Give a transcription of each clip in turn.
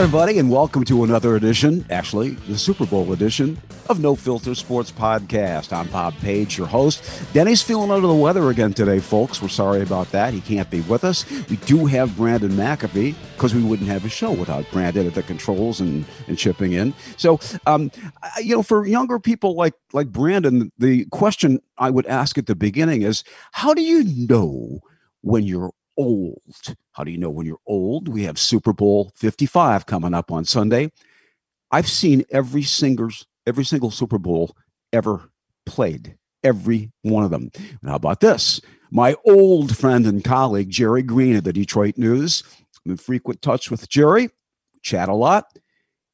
everybody, and welcome to another edition, actually, the Super Bowl edition of No Filter Sports Podcast. I'm Bob Page, your host. Denny's feeling under the weather again today, folks. We're sorry about that. He can't be with us. We do have Brandon McAfee because we wouldn't have a show without Brandon at the controls and, and chipping in. So, um, you know, for younger people like like Brandon, the question I would ask at the beginning is, how do you know when you're old. How do you know when you're old? We have Super Bowl 55 coming up on Sunday. I've seen every single every single Super Bowl ever played, every one of them. And how about this? My old friend and colleague Jerry Green of the Detroit News. I'm in frequent touch with Jerry, chat a lot.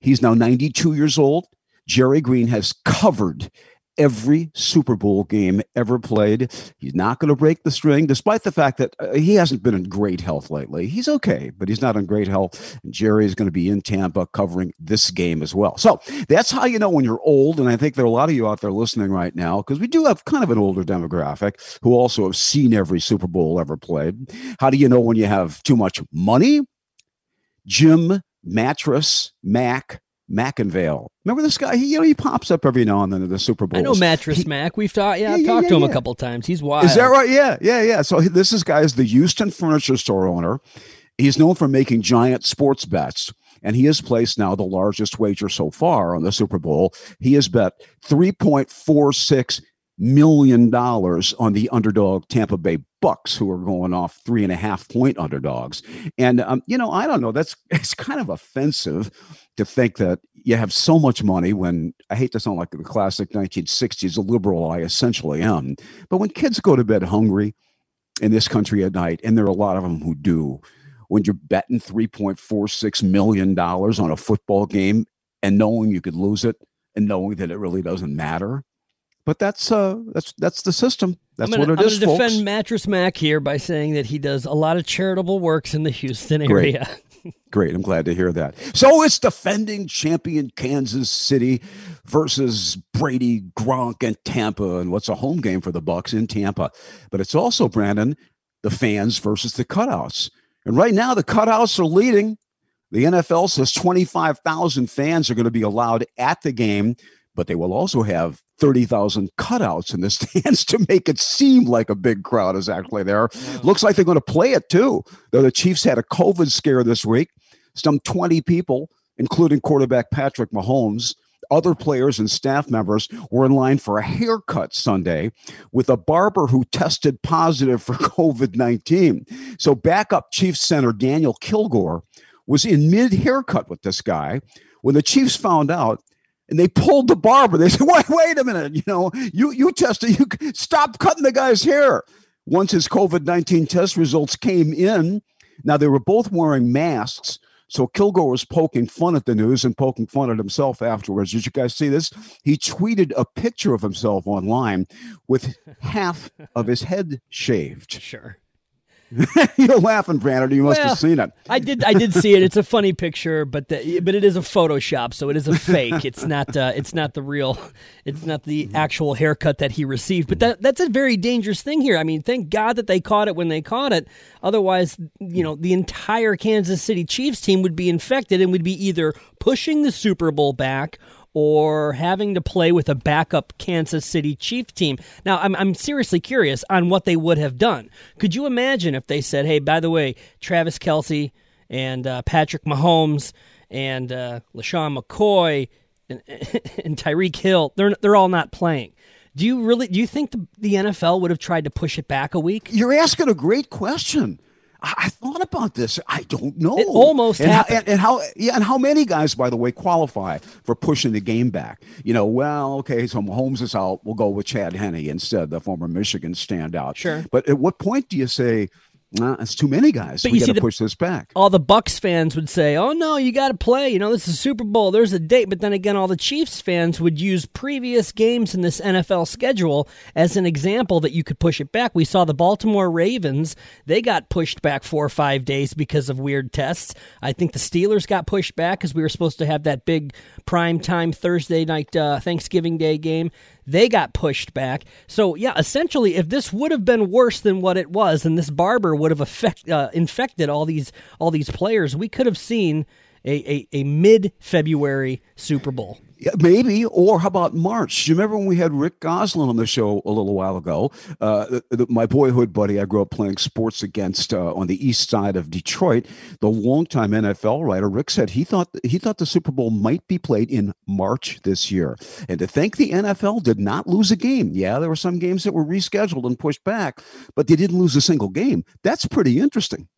He's now 92 years old. Jerry Green has covered every Super Bowl game ever played. He's not going to break the string, despite the fact that uh, he hasn't been in great health lately. He's okay, but he's not in great health. And Jerry is going to be in Tampa covering this game as well. So that's how you know when you're old. And I think there are a lot of you out there listening right now because we do have kind of an older demographic who also have seen every Super Bowl ever played. How do you know when you have too much money? Jim Mattress Mack McIngvale. Remember this guy? He, you know, he pops up every now and then at the Super Bowl. I know Mattress he, Mack. We've talked. Yeah, I've talked yeah, to him yeah. a couple times. He's wild. Is that right? Yeah, yeah, yeah. So this is guy is the Houston furniture store owner. He's known for making giant sports bets, and he has placed now the largest wager so far on the Super Bowl. He has bet three point four six million dollars on the underdog Tampa Bay Bucks, who are going off three and a half point underdogs. And um, you know, I don't know. That's it's kind of offensive to think that you have so much money when I hate to sound like the classic 1960s liberal I essentially am, but when kids go to bed hungry in this country at night, and there are a lot of them who do, when you're betting $3.46 million on a football game and knowing you could lose it and knowing that it really doesn't matter. But that's uh that's that's the system. That's gonna, what it I'm is, I'm going to defend folks. Mattress Mack here by saying that he does a lot of charitable works in the Houston area. Great. Great. I'm glad to hear that. So it's defending champion Kansas City versus Brady, Gronk, and Tampa. And what's a home game for the Bucks in Tampa? But it's also, Brandon, the fans versus the cutouts. And right now, the cutouts are leading. The NFL says 25,000 fans are going to be allowed at the game but they will also have 30,000 cutouts in the stands to make it seem like a big crowd is actually there. Looks like they're going to play it too. Though the Chiefs had a COVID scare this week, some 20 people, including quarterback Patrick Mahomes, other players and staff members were in line for a haircut Sunday with a barber who tested positive for COVID 19. So, backup Chiefs center Daniel Kilgore was in mid haircut with this guy. When the Chiefs found out, and they pulled the barber. They said, "Wait, wait a minute! You know, you you tested. You stop cutting the guy's hair." Once his COVID nineteen test results came in, now they were both wearing masks. So Kilgore was poking fun at the news and poking fun at himself afterwards. Did you guys see this? He tweeted a picture of himself online with half of his head shaved. Sure. You're laughing, Brandon. You must well, have seen it. I did. I did see it. It's a funny picture, but the, but it is a Photoshop, so it is a fake. It's not. Uh, it's not the real. It's not the actual haircut that he received. But that that's a very dangerous thing here. I mean, thank God that they caught it when they caught it. Otherwise, you know, the entire Kansas City Chiefs team would be infected and would be either pushing the Super Bowl back or having to play with a backup Kansas City Chief team. Now, I'm, I'm seriously curious on what they would have done. Could you imagine if they said, hey, by the way, Travis Kelce and uh, Patrick Mahomes and uh, LeSean McCoy and, and Tyreek Hill, they're, they're all not playing. Do you really do you think the, the NFL would have tried to push it back a week? You're asking a great question. I, thought about this. I don't know. It almost and happened. How, and, and, how yeah, and how many guys, by the way, qualify for pushing the game back? You know, well, okay, so Mahomes is out. We'll go with Chad Henne instead, the former Michigan standout. Sure. But at what point do you say, Nah, it's too many guys. But we got to push this back. All the Bucks fans would say, "Oh no, you got to play. You know, this is Super Bowl. There's a date." But then again, all the Chiefs fans would use previous games in this NFL schedule as an example that you could push it back. We saw the Baltimore Ravens; they got pushed back four or five days because of weird tests. I think the Steelers got pushed back because we were supposed to have that big prime time Thursday night uh, Thanksgiving Day game. They got pushed back. So, yeah, essentially, if this would have been worse than what it was, and this barber would have affect, uh, infected all these all these players, we could have seen a, a, a mid February Super Bowl. Yeah, maybe. Or how about March? Do you remember when we had Rick Gosselin on the show a little while ago? Uh, the, my boyhood buddy, I grew up playing sports against uh, on the east side of Detroit. The longtime NFL writer Rick said he thought he thought the Super Bowl might be played in March this year. And to think the NFL did not lose a game. Yeah, there were some games that were rescheduled and pushed back, but they didn't lose a single game. That's pretty interesting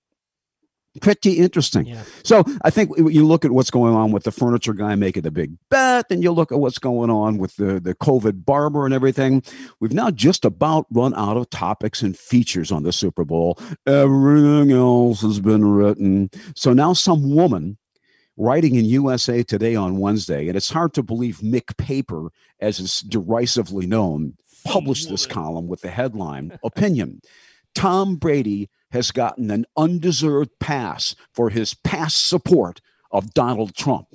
pretty interesting. Yeah. So I think you look at what's going on with the furniture guy making the big bet, and you look at what's going on with the, the COVID barber and everything. We've now just about run out of topics and features on the Super Bowl. Everything else has been written. So now some woman writing in USA Today on Wednesday, and it's hard to believe McPaper, as is derisively known, oh, published this column with the headline Opinion Tom Brady has gotten an undeserved pass for his past support of Donald Trump.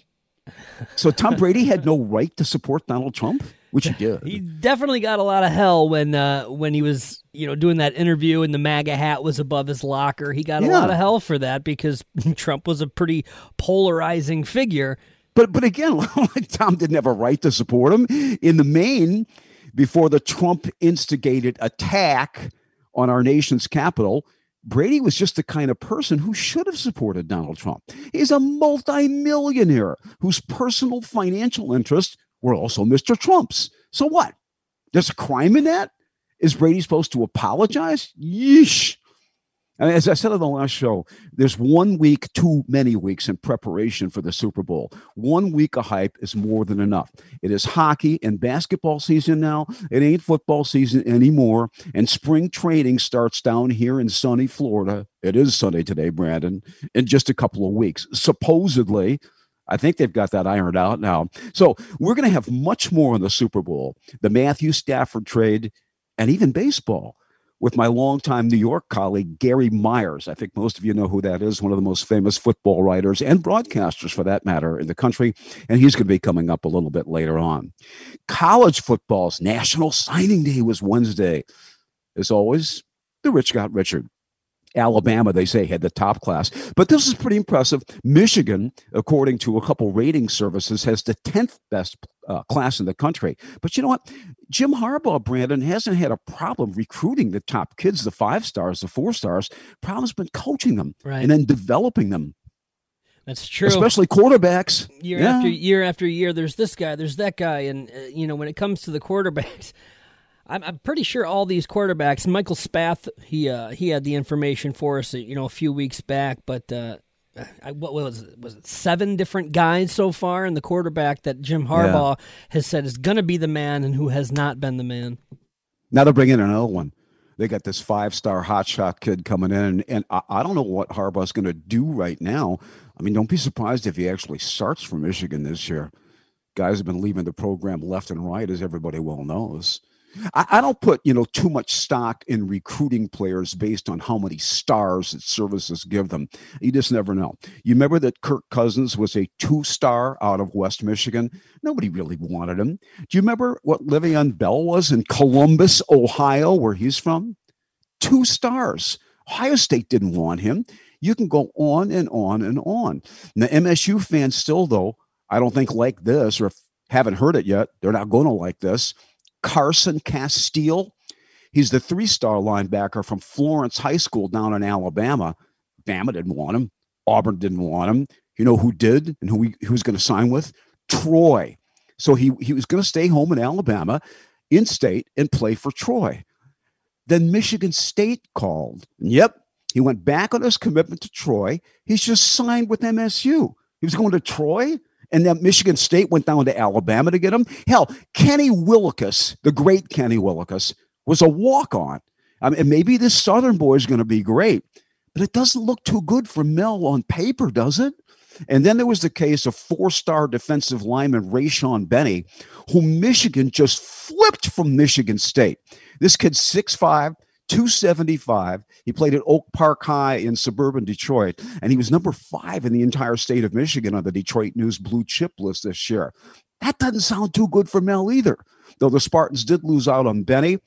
So Tom Brady had no right to support Donald Trump, which he did. He definitely got a lot of hell when uh, when he was you know doing that interview and the MAGA hat was above his locker. He got yeah. a lot of hell for that because Trump was a pretty polarizing figure. But but again, Tom didn't have a right to support him in the main before the Trump instigated attack on our nation's capital Brady was just the kind of person who should have supported Donald Trump. He's a multimillionaire whose personal financial interests were also Mr. Trump's. So what? There's a crime in that? Is Brady supposed to apologize? Yeesh. As I said on the last show, there's one week too many weeks in preparation for the Super Bowl. One week of hype is more than enough. It is hockey and basketball season now. It ain't football season anymore. And spring training starts down here in sunny Florida. It is sunny today, Brandon, in just a couple of weeks. Supposedly, I think they've got that ironed out now. So we're going to have much more on the Super Bowl, the Matthew Stafford trade, and even baseball with my longtime New York colleague, Gary Myers. I think most of you know who that is, one of the most famous football writers and broadcasters for that matter in the country. And he's going to be coming up a little bit later on. College football's National Signing Day was Wednesday. As always, the rich got richer. Alabama, they say, had the top class. But this is pretty impressive. Michigan, according to a couple rating services, has the 10th best uh, class in the country. But you know what? Jim Harbaugh, Brandon, hasn't had a problem recruiting the top kids, the five stars, the four stars. Problem's been coaching them right. and then developing them. That's true. Especially quarterbacks. Year yeah. after year after year, there's this guy, there's that guy. And, uh, you know, when it comes to the quarterbacks, I'm, I'm pretty sure all these quarterbacks. Michael Spath, he uh, he had the information for us, you know, a few weeks back. But uh, I, what was it? Was it seven different guys so far? And the quarterback that Jim Harbaugh yeah. has said is going to be the man, and who has not been the man. Now they're bringing in another one. They got this five-star hotshot kid coming in, and, and I, I don't know what Harbaugh's going to do right now. I mean, don't be surprised if he actually starts for Michigan this year. Guys have been leaving the program left and right, as everybody well knows. I, I, don't put you know too much stock in recruiting players based on how many stars that services give them. You just never know. You remember that Kirk Cousins was a two-star out of West Michigan. Nobody really wanted him. Do you remember what Le'Veon Bell was in Columbus, Ohio, where he's from? Two stars. Ohio State didn't want him. You can go on and on and on. Now, MSU fans still, though, I don't think like this, or haven't heard it yet, they're not going to like this Carson Castile. He's the three star linebacker from Florence High School down in Alabama. Bama didn't want him. Auburn didn't want him. You know who did and who he, was going to sign with? Troy. So he, he was going to stay home in Alabama, in state, and play for Troy. Then Michigan State called. Yep, he went back on his commitment to Troy. He's just signed with MSU. He was going to Troy and then Michigan State went down to Alabama to get him. Hell, Kenny Willekes, the great Kenny Willekes, was a walk on. I mean, maybe this Southern boy is going to be great, but it doesn't look too good for Mel on paper, does it? And then there was the case of four star defensive lineman Rayshaun Benny, who Michigan just flipped from Michigan State. This kid's 6'5, 275. He played at Oak Park High in suburban Detroit, and he was number five in the entire state of Michigan on the Detroit News blue chip list this year. That doesn't sound too good for Mel either, though the Spartans did lose out on Benny.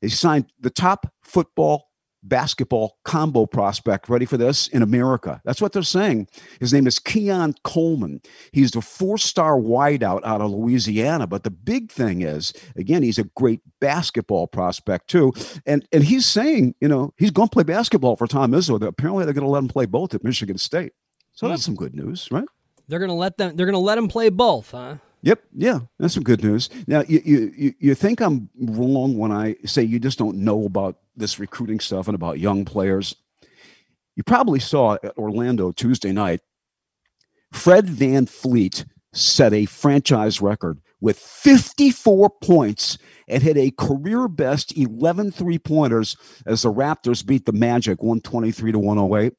They signed the top football basketball combo prospect. Ready for this? In America. That's what they're saying. His name is Keon Coleman. He's the four star wideout out of Louisiana. But the big thing is, again, he's a great basketball prospect, too. And, and he's saying, you know, he's going to play basketball for Tom Izzo. Apparently, they're going to let him play both at Michigan State. So that's hmm. some good news, right? They're going to let them. They're going to let him play both, huh? Yep. Yeah, that's some good news. Now, you, you you think I'm wrong when I say you just don't know about this recruiting stuff and about young players. You probably saw at Orlando Tuesday night. Fred VanVleet set a franchise record with 54 points and hit a career best 11 three pointers as the Raptors beat the Magic 123 to 108.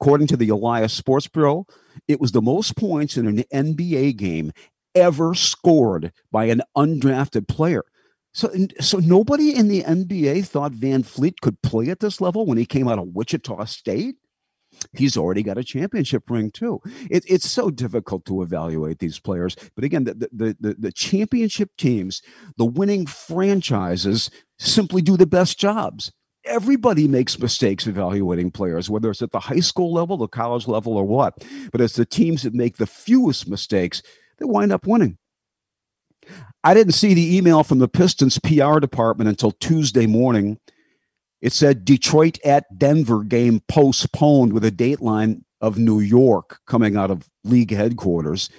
According to the Elias Sports Bureau, it was the most points in an NBA game ever scored by an undrafted player. So, so nobody in the NBA thought VanVleet could play at this level when he came out of Wichita State. He's already got a championship ring too. It, it's so difficult to evaluate these players, but again, the, the the the championship teams, the winning franchises, simply do the best jobs. Everybody makes mistakes evaluating players, whether it's at the high school level, the college level, or what. But it's the teams that make the fewest mistakes they wind up winning. I didn't see the email from the Pistons PR department until Tuesday morning. It said Detroit at Denver game postponed with a dateline of New York coming out of league headquarters.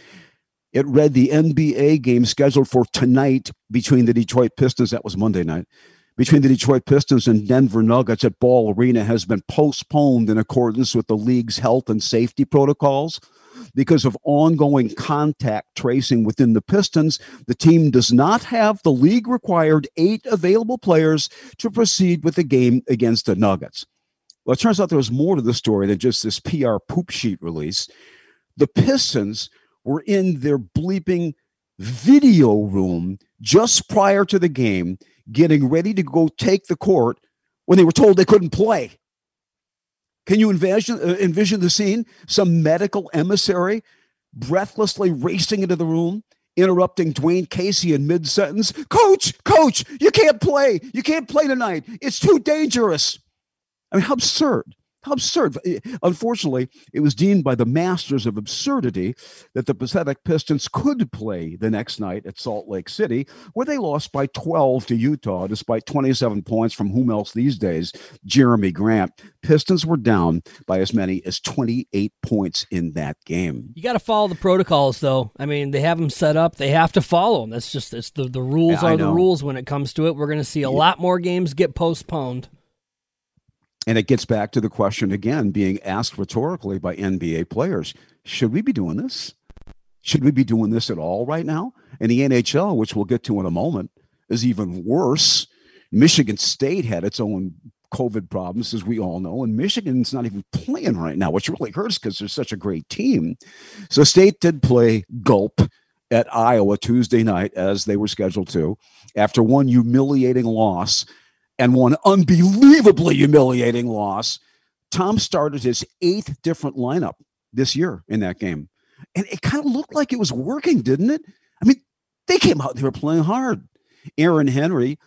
It read the NBA game scheduled for tonight between the Detroit Pistons, that was Monday night, between the Detroit Pistons and Denver Nuggets at Ball Arena has been postponed in accordance with the league's health and safety protocols because of ongoing contact tracing within the Pistons. The team does not have the league required eight available players to proceed with the game against the Nuggets. Well, it turns out there was more to the story than just this PR poop sheet release. The Pistons were in their bleeping video room just prior to the game, getting ready to go take the court when they were told they couldn't play. Can you envision, uh, envision the scene? Some medical emissary breathlessly racing into the room, interrupting Dwane Casey in mid sentence. Coach, coach, you can't play. You can't play tonight. It's too dangerous. I mean, how absurd. How absurd. Eh, unfortunately, it was deemed by the masters of absurdity that the Pathetic Pistons could play the next night at Salt Lake City, where they lost by 12 to Utah, despite 27 points from whom else these days? Jerami Grant. Pistons were down by as many as 28 points in that game. You got to follow the protocols, though. I mean, they have them set up. They have to follow them. That's just it's the, the rules yeah, are the rules when it comes to it. We're going to see a yeah. lot more games get postponed. And it gets back to the question again being asked rhetorically by NBA players should we be doing this? Should we be doing this at all right now? And the NHL, which we'll get to in a moment, is even worse. Michigan State had its own COVID problems, as we all know, and Michigan's not even playing right now, which really hurts because they're such a great team. So State did play gulp at Iowa Tuesday night, as they were scheduled to, after one humiliating loss and one unbelievably humiliating loss. Tom started his eighth different lineup this year in that game. And it kind of looked like it was working, didn't it? I mean, they came out, they were playing hard. Aaron Henry,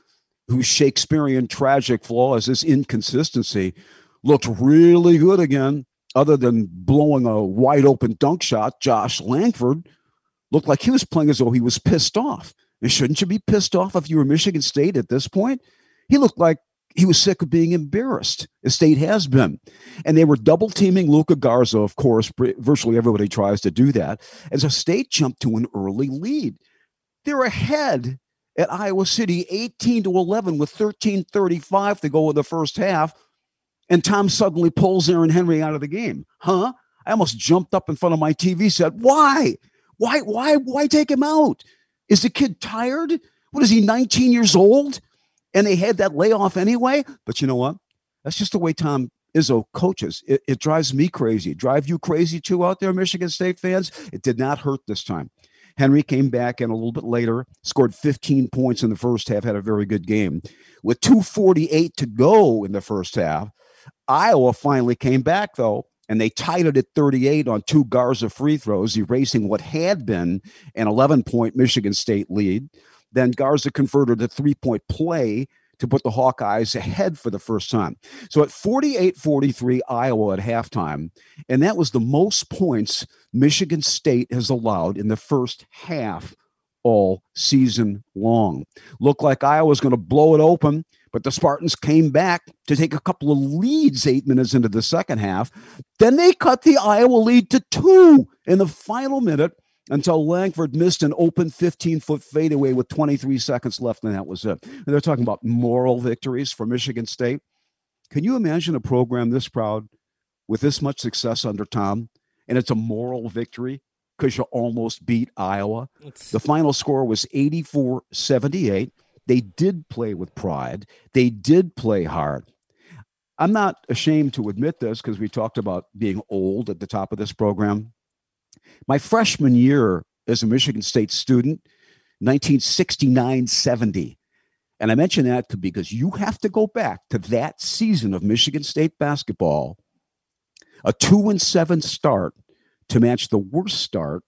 whose Shakespearean tragic flaw is his inconsistency, looked really good again, other than blowing a wide open dunk shot. Josh Langford looked like he was playing as though he was pissed off. And shouldn't you be pissed off if you were Michigan State at this point? He looked like he was sick of being embarrassed. The state has been. And they were double teaming Luka Garza, of course. Virtually everybody tries to do that. As a state jumped to an early lead. They're ahead at Iowa City 18 to 11 with 13:35 to go in the first half. And Tom suddenly pulls Aaron Henry out of the game. Huh? I almost jumped up in front of my TV said, Why? Why, why, why take him out? Is the kid tired? What is he, 19 years old? And they had that layoff anyway. But you know what? That's just the way Tom Izzo coaches. It, it drives me crazy. Drive you crazy too out there, Michigan State fans? It did not hurt this time. Henry came back and a little bit later scored 15 points in the first half, had a very good game. With 248 to go in the first half, Iowa finally came back though, and they tied it at 38 on two Garza free throws, erasing what had been an 11 point Michigan State lead. Then Garza converted a three point play to put the Hawkeyes ahead for the first time. So at 48 43, Iowa at halftime, and that was the most points Michigan State has allowed in the first half all season long. Looked like Iowa was going to blow it open, but the Spartans came back to take a couple of leads eight minutes into the second half. Then they cut the Iowa lead to two in the final minute until Langford missed an open 15 foot fadeaway with 23 seconds left, and that was it. And they're talking about moral victories for Michigan State. Can you imagine a program this proud with this much success under Tom? And it's a moral victory because you almost beat Iowa. It's... The final score was 84 78. They did play with pride, they did play hard. I'm not ashamed to admit this because we talked about being old at the top of this program. My freshman year as a Michigan State student, 1969 70. And I mention that because you have to go back to that season of Michigan State basketball, a two and seven start to match the worst start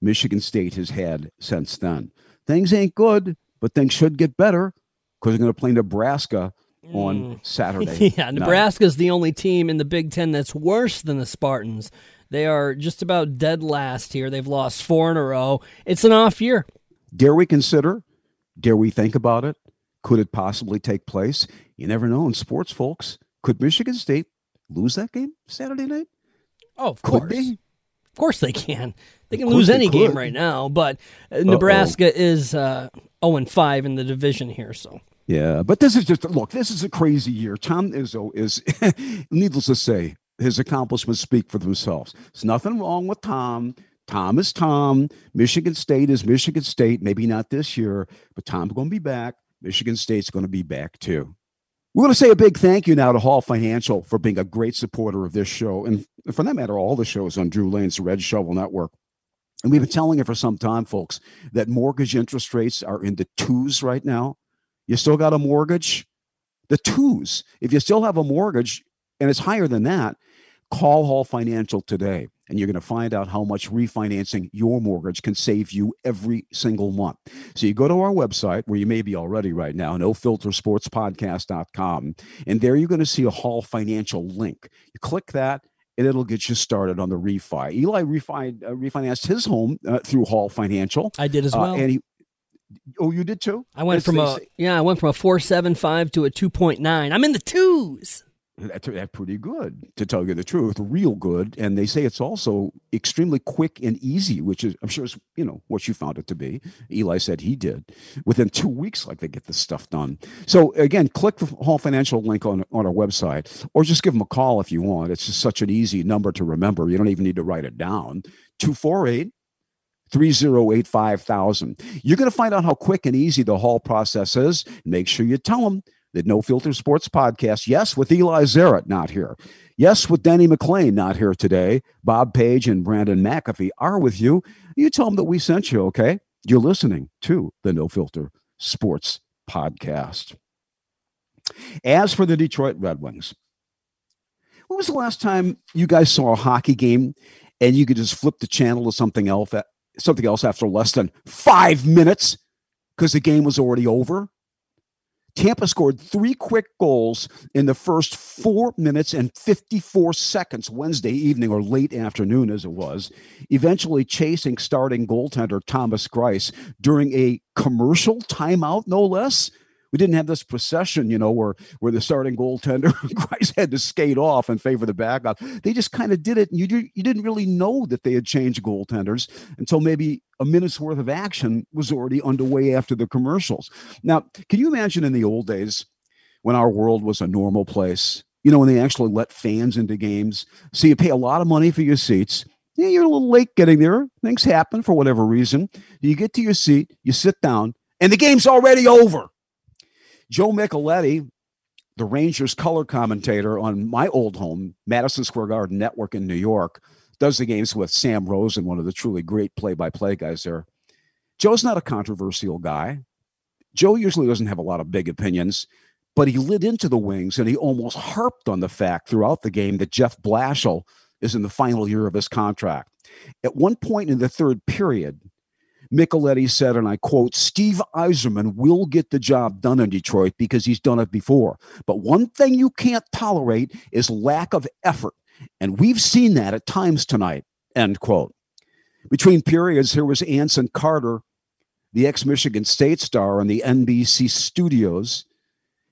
Michigan State has had since then. Things ain't good, but things should get better because they're going to play Nebraska on mm. Saturday. yeah, Nebraska is the only team in the Big Ten that's worse than the Spartans. They are just about dead last here. They've lost four in a row. It's an off year. Dare we consider? Dare we think about it? Could it possibly take place? You never know in sports, folks. Could Michigan State lose that game Saturday night? Oh, of could course. They? Of course they can. They can lose any game right now, but uh, Nebraska Uh-oh. is uh, 0 and 5 in the division here, so. Yeah, but this is just look. This is a crazy year. Tom Izzo is, needless to say, his accomplishments speak for themselves. There's nothing wrong with Tom. Tom is Tom. Michigan State is Michigan State. Maybe not this year, but Tom's going to be back. Michigan State's going to be back too. We're going to say a big thank you now to Hall Financial for being a great supporter of this show, and for that matter, all the shows on Drew Lane's Red Shovel Network. And we've been telling you for some time, folks, that mortgage interest rates are in the twos right now. You still got a mortgage? The twos. If you still have a mortgage and it's higher than that, call Hall Financial today and you're going to find out how much refinancing your mortgage can save you every single month. So you go to our website where you may be already right now, nofiltersportspodcast.com, and there you're going to see a Hall Financial link. You click that and it'll get you started on the refi. Eli refi, uh, refinanced his home uh, through Hall Financial. I did as uh, well. Uh, and he, oh, you did too. I went from a yeah, I went from a four seven five to a two point nine. I'm in the twos. That's, that's pretty good, to tell you the truth, real good. And they say it's also extremely quick and easy, which is, I'm sure, is you know what you found it to be. Eli said he did within two weeks, like they get this stuff done. So again, click the Hall Financial link on on our website, or just give them a call if you want. It's just such an easy number to remember. You don't even need to write it down. Two four eight 308 5000. You're going to find out how quick and easy the Hall process is. Make sure you tell them the No Filter Sports Podcast. Yes, with Eli Zaret not here. Yes, with Denny McLain not here today. Bob Page and Brandon McAfee are with you. You tell them that we sent you, okay? You're listening to the No Filter Sports Podcast. As for the Detroit Red Wings, when was the last time you guys saw a hockey game and you could just flip the channel to something else, something else after less than five minutes because the game was already over? Tampa scored three quick goals in the first four minutes and 54 seconds Wednesday evening or late afternoon, as it was, eventually chasing starting goaltender Thomas Greiss during a commercial timeout, no less we didn't have this procession, you know, where where the starting goaltender Greiss had to skate off in favor of the backup. They just kind of did it, and you you didn't really know that they had changed goaltenders until maybe a minute's worth of action was already underway after the commercials. Now, can you imagine in the old days when our world was a normal place? You know, when they actually let fans into games, so you pay a lot of money for your seats. Yeah, you're a little late getting there. Things happen for whatever reason. You get to your seat, you sit down, and the game's already over. Joe Micheletti, the Rangers color commentator on my old home, Madison Square Garden Network in New York, does the games with Sam Rosen, one of the truly great play by play guys there. Joe's not a controversial guy. Joe usually doesn't have a lot of big opinions, but he lit into the wings and he almost harped on the fact throughout the game that Jeff Blashill is in the final year of his contract. At one point in the third period, Micheletti said, and I quote, Steve Yzerman will get the job done in Detroit because he's done it before. But one thing you can't tolerate is lack of effort. And we've seen that at times tonight, end quote. Between periods, here was Anson Carter, the ex Michigan State star on the NBC studios.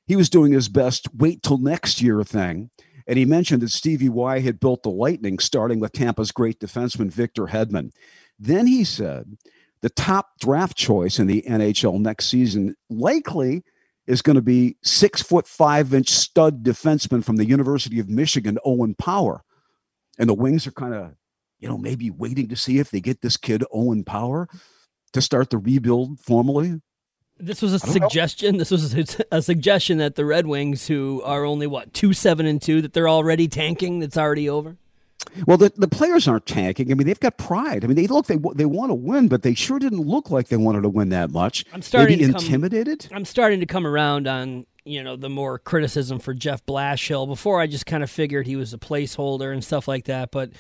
He was doing his best wait till next year thing. And he mentioned that Stevie Y had built the Lightning, starting with Tampa's great defenseman, Victor Hedman. Then he said the top draft choice in the NHL next season likely is going to be six foot five inch stud defenseman from the University of Michigan, Owen Power. And the Wings are kind of, you know, maybe waiting to see if they get this kid, Owen Power, to start the rebuild formally. This was a suggestion. Know. This was a suggestion that the Red Wings, who are only what two seven and two, that they're already tanking. That's already over. Well, the, the players aren't tanking. I mean, they've got pride. I mean, they look they they want to win, but they sure didn't look like they wanted to win that much. I'm starting Maybe intimidated. Come, I'm starting to come around on you know the more criticism for Jeff Blashill. Before I just kind of figured he was a placeholder and stuff like that, but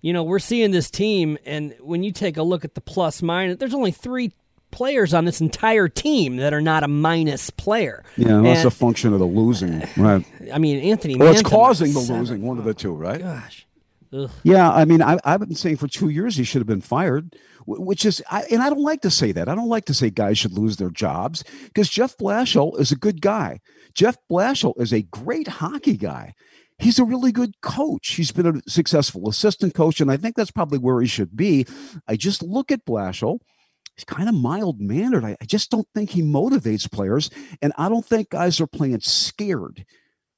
you know we're seeing this team, and when you take a look at the plus minus, there's only three players on this entire team that are not a minus player. Yeah, that's a function of the losing, right? I mean, Anthony. Well, it's causing the losing, one of the two, right? Gosh. Ugh. Yeah, I mean, I, have been saying for two years he should have been fired, which is, I, and I don't like to say that. I don't like to say guys should lose their jobs because Jeff Blashill is a good guy. Jeff Blashill is a great hockey guy. He's a really good coach. He's been a successful assistant coach, and I think that's probably where he should be. I just look at Blashill. He's kind of mild mannered. I, I just don't think he motivates players, and I don't think guys are playing scared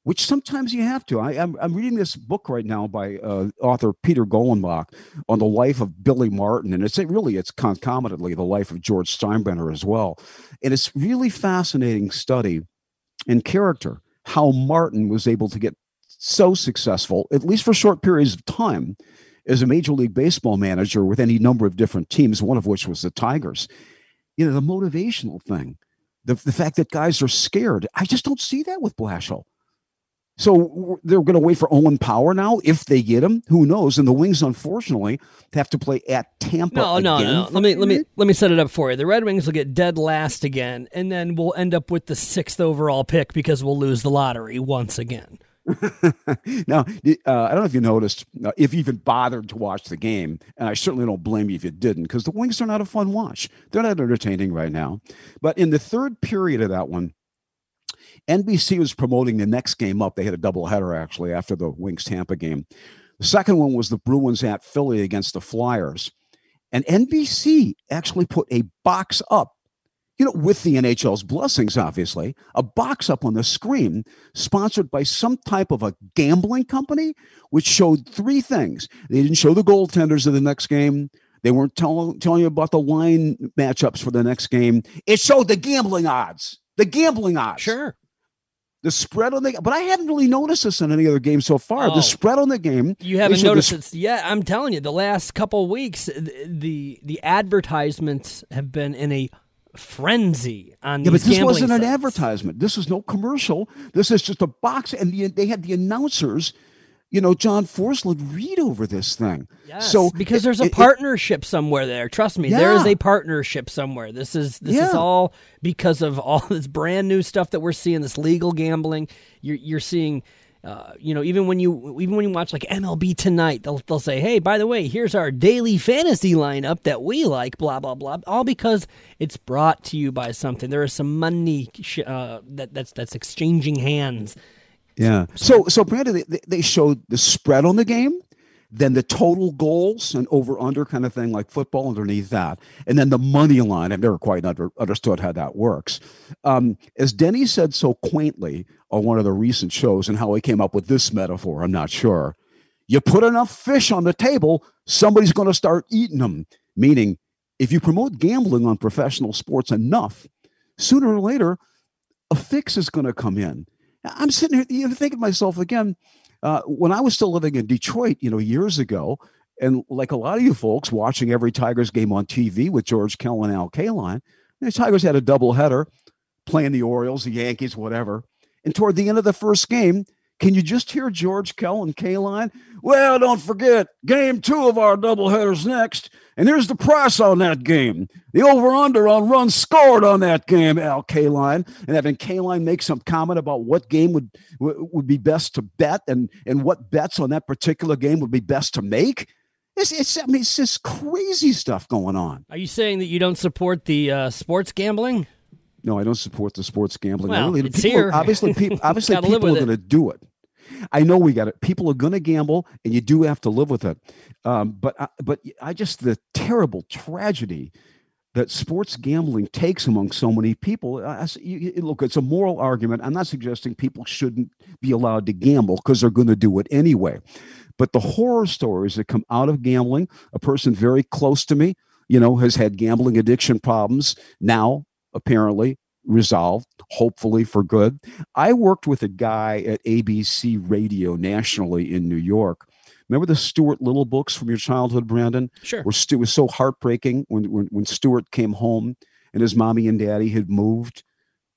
which sometimes you have to. I, am I'm, I'm reading this book right now by uh, author Peter Golenbock on the life of Billy Martin, and it's it really it's concomitantly the life of George Steinbrenner as well, and it's really fascinating study in character how Martin was able to get so successful, at least for short periods of time, as a Major League Baseball manager with any number of different teams, one of which was the Tigers. You know, the motivational thing, the, the fact that guys are scared. I just don't see that with Blashill. So they're going to wait for Owen Power now if they get him. Who knows? And the Wings, unfortunately, have to play at Tampa. No, no, no. Let me let me let me set it up for you. The Red Wings will get dead last again, and then we'll end up with the sixth overall pick because we'll lose the lottery once again. now, uh, I don't know if you noticed, uh, if you even bothered to watch the game, and I certainly don't blame you if you didn't, because the Wings are not a fun watch. They're not entertaining right now. But in the third period of that one, NBC was promoting the next game up. They had a doubleheader actually after the Wings Tampa game. The second one was the Bruins at Philly against the Flyers. And NBC actually put a box up, you know, with the NHL's blessings, obviously, a box up on the screen sponsored by some type of a gambling company, which showed three things. They didn't show the goaltenders of the next game. They weren't tell, telling you about the line matchups for the next game. It showed the gambling odds. The gambling odds. Sure. The spread on the but I haven't really noticed this in any other game so far. Oh, the spread on the game. You haven't noticed it yet. I'm telling you, the last couple weeks, the the advertisements have been in a frenzy on yeah, but this wasn't sites. an advertisement. This is no commercial. This is just a box, and the, they had the announcers you know, John Forslund read over this thing. Yes, so because there's a it, partnership it, somewhere there. Trust me, yeah. there is a partnership somewhere. This is this yeah. is all because of all this brand new stuff that we're seeing. This legal gambling. You're you're seeing. Uh, you know, even when you even when you watch like MLB tonight, they'll they'll say, "Hey, by the way, here's our daily fantasy lineup that we like." Blah blah blah. All because it's brought to you by something. There is some money uh, that that's that's exchanging hands yeah. So, so Brandon, they, they showed the spread on the game, then the total goals and over under kind of thing, like football underneath that, and then the money line. I've never quite under, understood how that works. Um, as Denny said so quaintly on one of the recent shows, and how he came up with this metaphor, I'm not sure. You put enough fish on the table, somebody's going to start eating them. Meaning, if you promote gambling on professional sports enough, sooner or later, a fix is going to come in. I'm sitting here you know, thinking to myself again, uh, when I was still living in Detroit, you know, years ago, and like a lot of you folks watching every Tigers game on TV with George Kell and Al Kaline, the Tigers had a doubleheader playing the Orioles, the Yankees, whatever. And toward the end of the first game, Can you just hear George Kell and Kaline? Well, don't forget, game two of our doubleheaders next. And here's the price on that game. The over under on runs scored on that game, Al Kaline. And having Kaline make some comment about what game would would be best to bet and, and what bets on that particular game would be best to make. It's, it's I mean, it's just crazy stuff going on. Are you saying that you don't support the uh, sports gambling? No, I don't support the sports gambling. Well, really, it's people, here. Obviously, people, obviously people are going to do it. I know we got it. People are going to gamble, and you do have to live with it. Um, but I, but I just the terrible tragedy that sports gambling takes among so many people. I, I you- look, it's a moral argument. I'm not suggesting people shouldn't be allowed to gamble because they're going to do it anyway. But the horror stories that come out of gambling, a person very close to me, you know, has had gambling addiction problems. Now, apparently, resolved, hopefully for good. I worked with a guy at ABC Radio nationally in New York. Remember the Stuart Little books from your childhood, Brandon? Sure. Where Stu- it was so heartbreaking when, when when Stuart came home and his mommy and daddy had moved.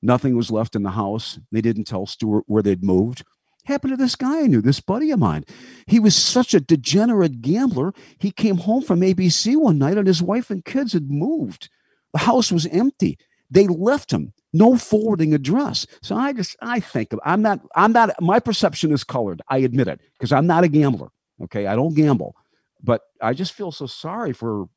Nothing was left in the house. They didn't tell Stuart where they'd moved. Happened to this guy I knew, this buddy of mine. He was such a degenerate gambler. He came home from ABC one night and his wife and kids had moved. The house was empty. They left him no forwarding address. So I just I think I'm not I'm not my perception is colored. I admit it because I'm not a gambler. Okay, I don't gamble, but I just feel so sorry for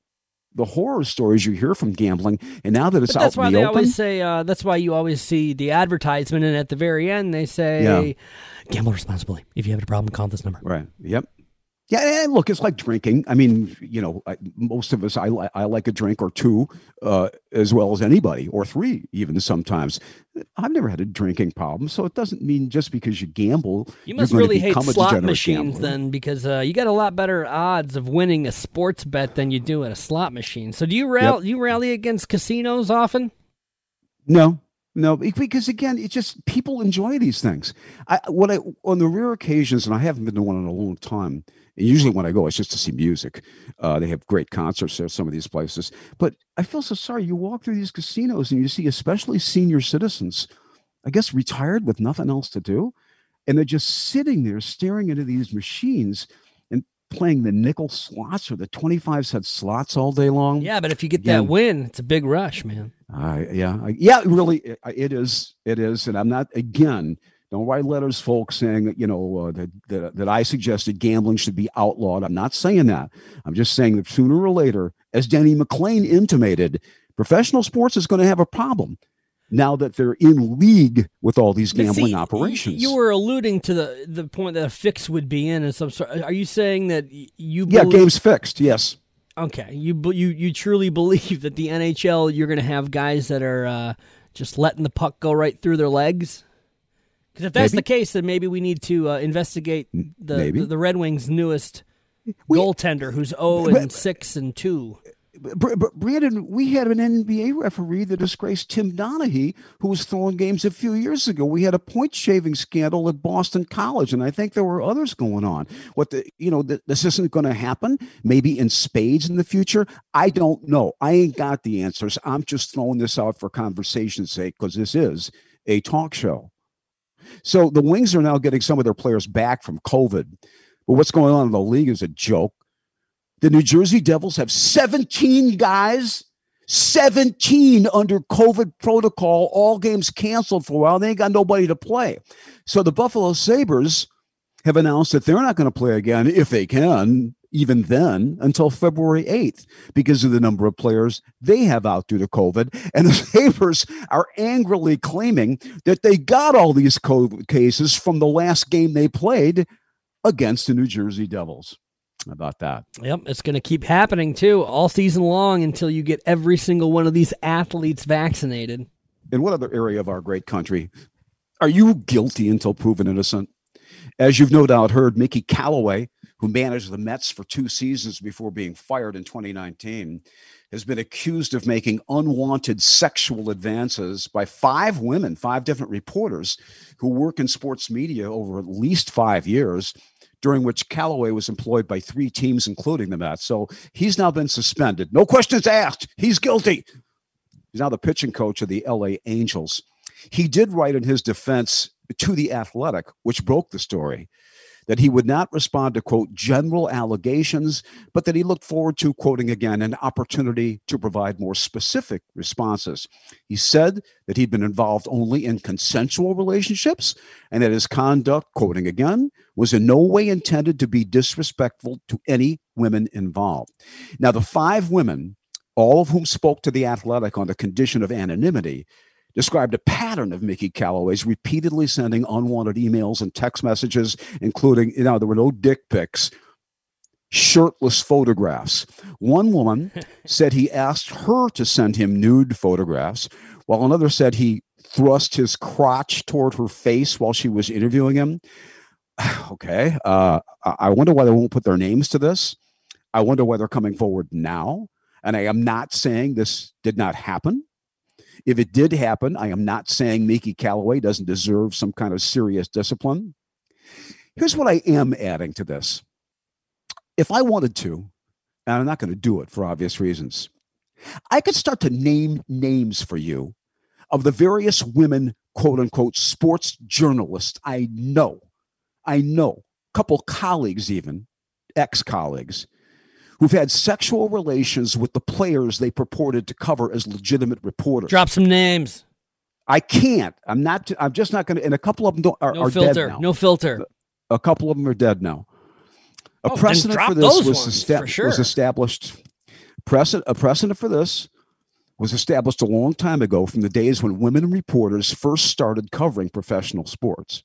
the horror stories you hear from gambling. And now that it's But out that's why in the they open, always say. Uh, that's why you always see the advertisement, and at the very end they say, Yeah. "Gamble responsibly. If you have a problem, call this number." Right. Yep. Yeah, and look, it's like drinking. I mean, you know, I, most of us, I, li- I like a drink or two uh, as well as anybody, or three even sometimes. I've never had a drinking problem, so it doesn't mean just because you gamble, You must really hate slot machines gambler. then, because uh, you got a lot better odds of winning a sports bet than you do at a slot machine. So do you rally? You rally against casinos often? No, no, because again, it's just people enjoy these things. I what I on the rare occasions, and I haven't been to one in a long time. And usually, when I go, it's just to see music. Uh, they have great concerts there, some of these places. But I feel so sorry. You walk through these casinos and you see, especially senior citizens, I guess retired with nothing else to do, and they're just sitting there staring into these machines playing the nickel slots or the twenty-five cent slots all day long. Yeah, but if you get Yeah. that win, it's a big rush, man. Yeah, I, yeah, really, it, it is. It is, and I'm not again. Don't write letters, folks, saying that you know uh, that, that that I suggested gambling should be outlawed. I'm not saying that. I'm just saying that sooner or later, as Denny McLain intimated, professional sports is going to have a problem now that they're in league with all these gambling see, operations. You were alluding to the the point that a fix would be in, and some sort. Are you saying that you? yeah, games fixed. Yes. Okay, you you you truly believe that the NHL you're going to have guys that are uh, just letting the puck go right through their legs? Because if that's Maybe. the case, then maybe we need to uh, investigate the, the the Red Wings' newest We- goaltender, who's zero and six and two. Br- Br- Brandon, we had an NBA referee, that disgraced Tim Donaghy, who was throwing games a few years ago. We had a point shaving scandal at Boston College, and I think there were others going on. What the, you know, th- this isn't going to happen. Maybe in spades in the future. I don't know. I ain't got the answers. I'm just throwing this out for conversation's sake because this is a talk show. So the Wings are now getting some of their players back from COVID. But what's going on in the league is a joke. The New Jersey Devils have 17 guys, 17 under COVID protocol, all games canceled for a while. They ain't got nobody to play. So the Buffalo Sabres have announced that they're not going to play again if they can, even then, until February 8th because of the number of players they have out due to COVID. And the Sabres are angrily claiming that they got all these COVID cases from the last game they played against the New Jersey Devils. How about that? Yep, it's going to keep happening too all season long until you get every single one of these athletes vaccinated. in what other area of our great country are you guilty until proven innocent? As you've no doubt heard, Mickey Callaway, who managed the Mets for two seasons before being fired in 2019, has been accused of making unwanted sexual advances by five women, five different reporters who work in sports media over at least five years, during which Callaway was employed by three teams, including the Mets. So he's now been suspended. No questions asked. He's guilty. He's now the pitching coach of the LA Angels. He did write in his defense to the Athletic, which broke the story, that he would not respond to, quote, general allegations, but that he looked forward to, quoting again, an opportunity to provide more specific responses. He said that he'd been involved only in consensual relationships and that his conduct, quoting again, was in no way intended to be disrespectful to any women involved. Now, the five women, all of whom spoke to the athletic on the condition of anonymity, described a pattern of Mickey Callaway's repeatedly sending unwanted emails and text messages, including, you know, there were no dick pics, shirtless photographs. One woman said he asked her to send him nude photographs, while another said he thrust his crotch toward her face while she was interviewing him. okay. Uh, I wonder why they won't put their names to this. I wonder why they're coming forward now. And I am not saying this did not happen. If it did happen, I am not saying Mickey Callaway doesn't deserve some kind of serious discipline. Here's what I am adding to this. If I wanted to, and I'm not going to do it for obvious reasons, I could start to name names for you of the various women, quote unquote, sports journalists I know. I know, a couple colleagues, even ex colleagues, who've had sexual relations with the players they purported to cover as legitimate reporters. Drop some names. I can't. I'm not. I'm just not going to. And a couple of them are, no are filter. dead now. No filter. A couple of them are dead now. A Oh, precedent for this was, esta- for sure. was established. Precedent, a precedent for this was established a long time ago from the days when women reporters first started covering professional sports.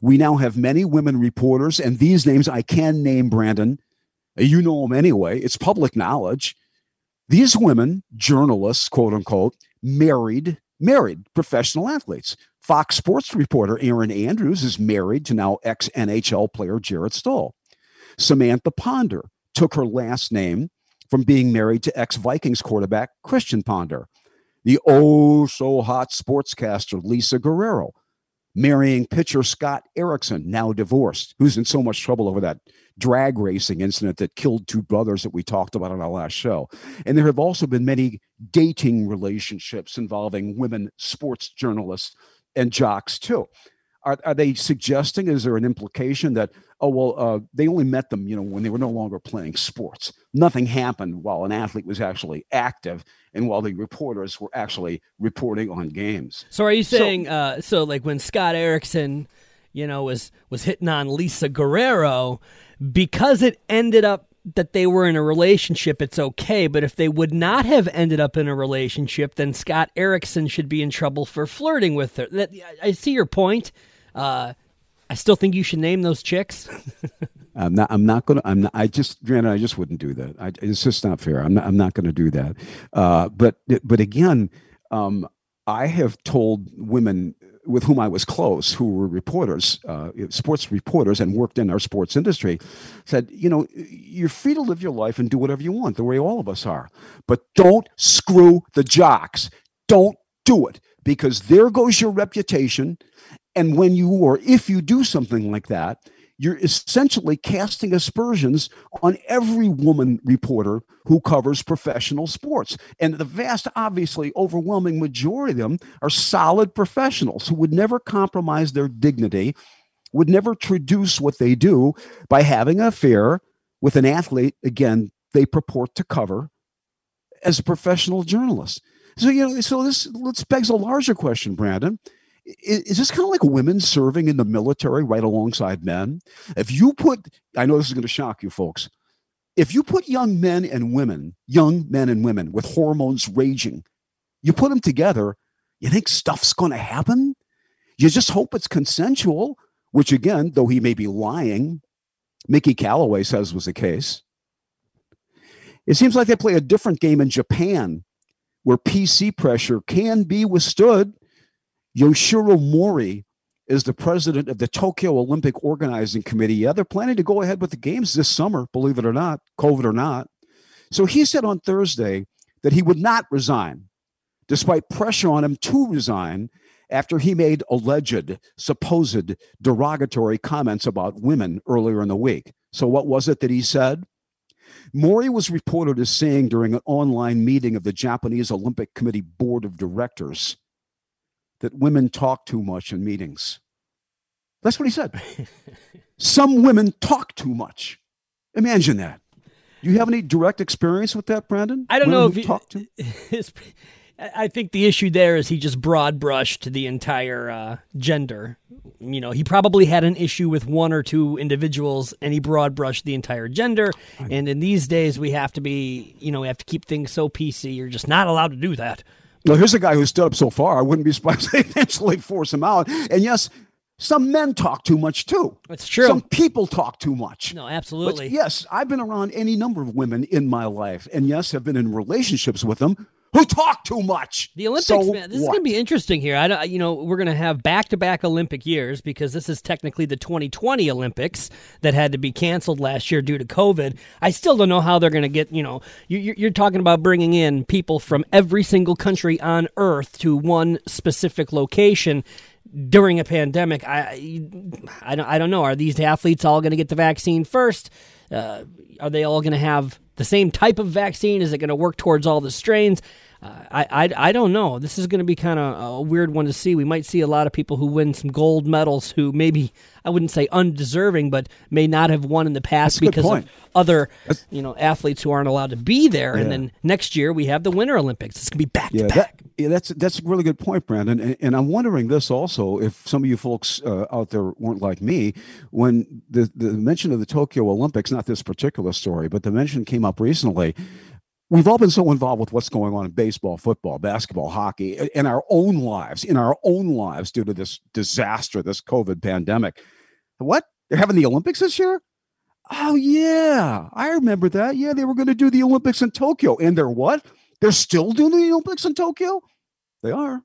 We now have many women reporters, and these names I can name, Brandon. You know them anyway. It's public knowledge. These women, journalists, quote unquote, married married professional athletes. Fox Sports reporter Erin Andrews is married to now ex NHL player Jarret Stoll. Samantha Ponder took her last name from being married to ex Vikings quarterback Christian Ponder. The oh so hot sportscaster Lisa Guerrero marrying pitcher Scott Erickson, now divorced, who's in so much trouble over that drag racing incident that killed two brothers that we talked about on our last show. And there have also been many dating relationships involving women sports journalists and jocks too. Are, are they suggesting, is there an implication that, oh, well, uh, they only met them, you know, when they were no longer playing sports? Nothing happened while an athlete was actually active and while the reporters were actually reporting on games. So are you So- saying uh, so like when Scott Erickson, you know, was was hitting on Lisa Guerrero because it ended up that they were in a relationship, it's okay. But if they would not have ended up in a relationship, then Scott Erickson should be in trouble for flirting with her. That, I see your point. Uh, I still think you should name those chicks. I'm not. I'm not going to. I'm not. I just, granted, I just wouldn't do that. I, it's just not fair. I'm not. I'm not going to do that. Uh, but, but again, um, I have told women with whom I was close, who were reporters, uh, sports reporters, and worked in our sports industry, said, you know, you're free to live your life and do whatever you want, the way all of us are, but don't screw the jocks. Don't do it because there goes your reputation. And when you or if you do something like that, you're essentially casting aspersions on every woman reporter who covers professional sports. And the vast, obviously overwhelming majority of them are solid professionals who would never compromise their dignity, would never traduce what they do by having an affair with an athlete, again, they purport to cover as a professional journalist. So, you know, so this let's begs a larger question, Brandon is, is this kind of like women serving in the military right alongside men? If you put, I know this is going to shock you folks, if you put young men and women, young men and women with hormones raging, you put them together, you think stuff's going to happen? You just hope it's consensual, which again, though he may be lying, Mickey Callaway says was the case. It seems like they play a different game in Japan where PC pressure can be withstood. Yoshiro Mori is the president of the Tokyo Olympic Organizing Committee. Yeah, they're planning to go ahead with the games this summer, believe it or not, COVID or not. So he said on Thursday that he would not resign, despite pressure on him to resign after he made alleged, supposed derogatory comments about women earlier in the week. So, what was it that he said? Mori was reported as saying during an online meeting of the Japanese Olympic Committee Board of Directors that women talk too much in meetings. That's what he said. Some women talk too much. Imagine that. Do you have any direct experience with that, Brandon? I don't Women know if you, talk to. I think the issue there is he just broad brushed the entire uh, gender. You know, he probably had an issue with one or two individuals, and he broad brushed the entire gender. And in these days, we have to be, you know, we have to keep things so PC. You're just not allowed to do that. Well, here's a guy who stood up so far. I wouldn't be surprised they eventually force him out. And yes, some men talk too much too. It's true. Some people talk too much. No, But absolutely. yes, I've been around any number of women in my life, and yes, have been in relationships with them who talk too much. The Olympics, So man, this is going to be interesting here. I don't, you know, we're going to have back-to-back Olympic years because this is technically the 2020 Olympics that had to be canceled last year due to COVID. I still don't know how they're going to get. You know, you- you're, you're talking about bringing in people from every single country on Earth to one specific location during a pandemic. I, I don't, I don't know. Are these athletes all going to get the vaccine first? Uh, are they all going to have the same type of vaccine? Is it going to work towards all the strains? Uh, I, I I don't know. This is going to be kind of a weird one to see. We might see a lot of people who win some gold medals who maybe I wouldn't say undeserving, but may not have won in the past That's because of other you know athletes who aren't allowed to be there. Yeah. And then next year we have the Winter Olympics. It's going to be back Yeah, to that, back. yeah, that's that's a really good point, Brandon. And, and I'm wondering this also: if some of you folks uh, out there weren't like me, when the the mention of the Tokyo Olympics, not this particular story, but the mention came up recently. We've all been so involved with what's going on in baseball, football, basketball, hockey, in our own lives, in our own lives, due to this disaster, this COVID pandemic. What? They're having the Olympics this year? Oh yeah, I remember that. Yeah, they were going to do the Olympics in Tokyo, and they're what? They're still doing the Olympics in Tokyo. They are.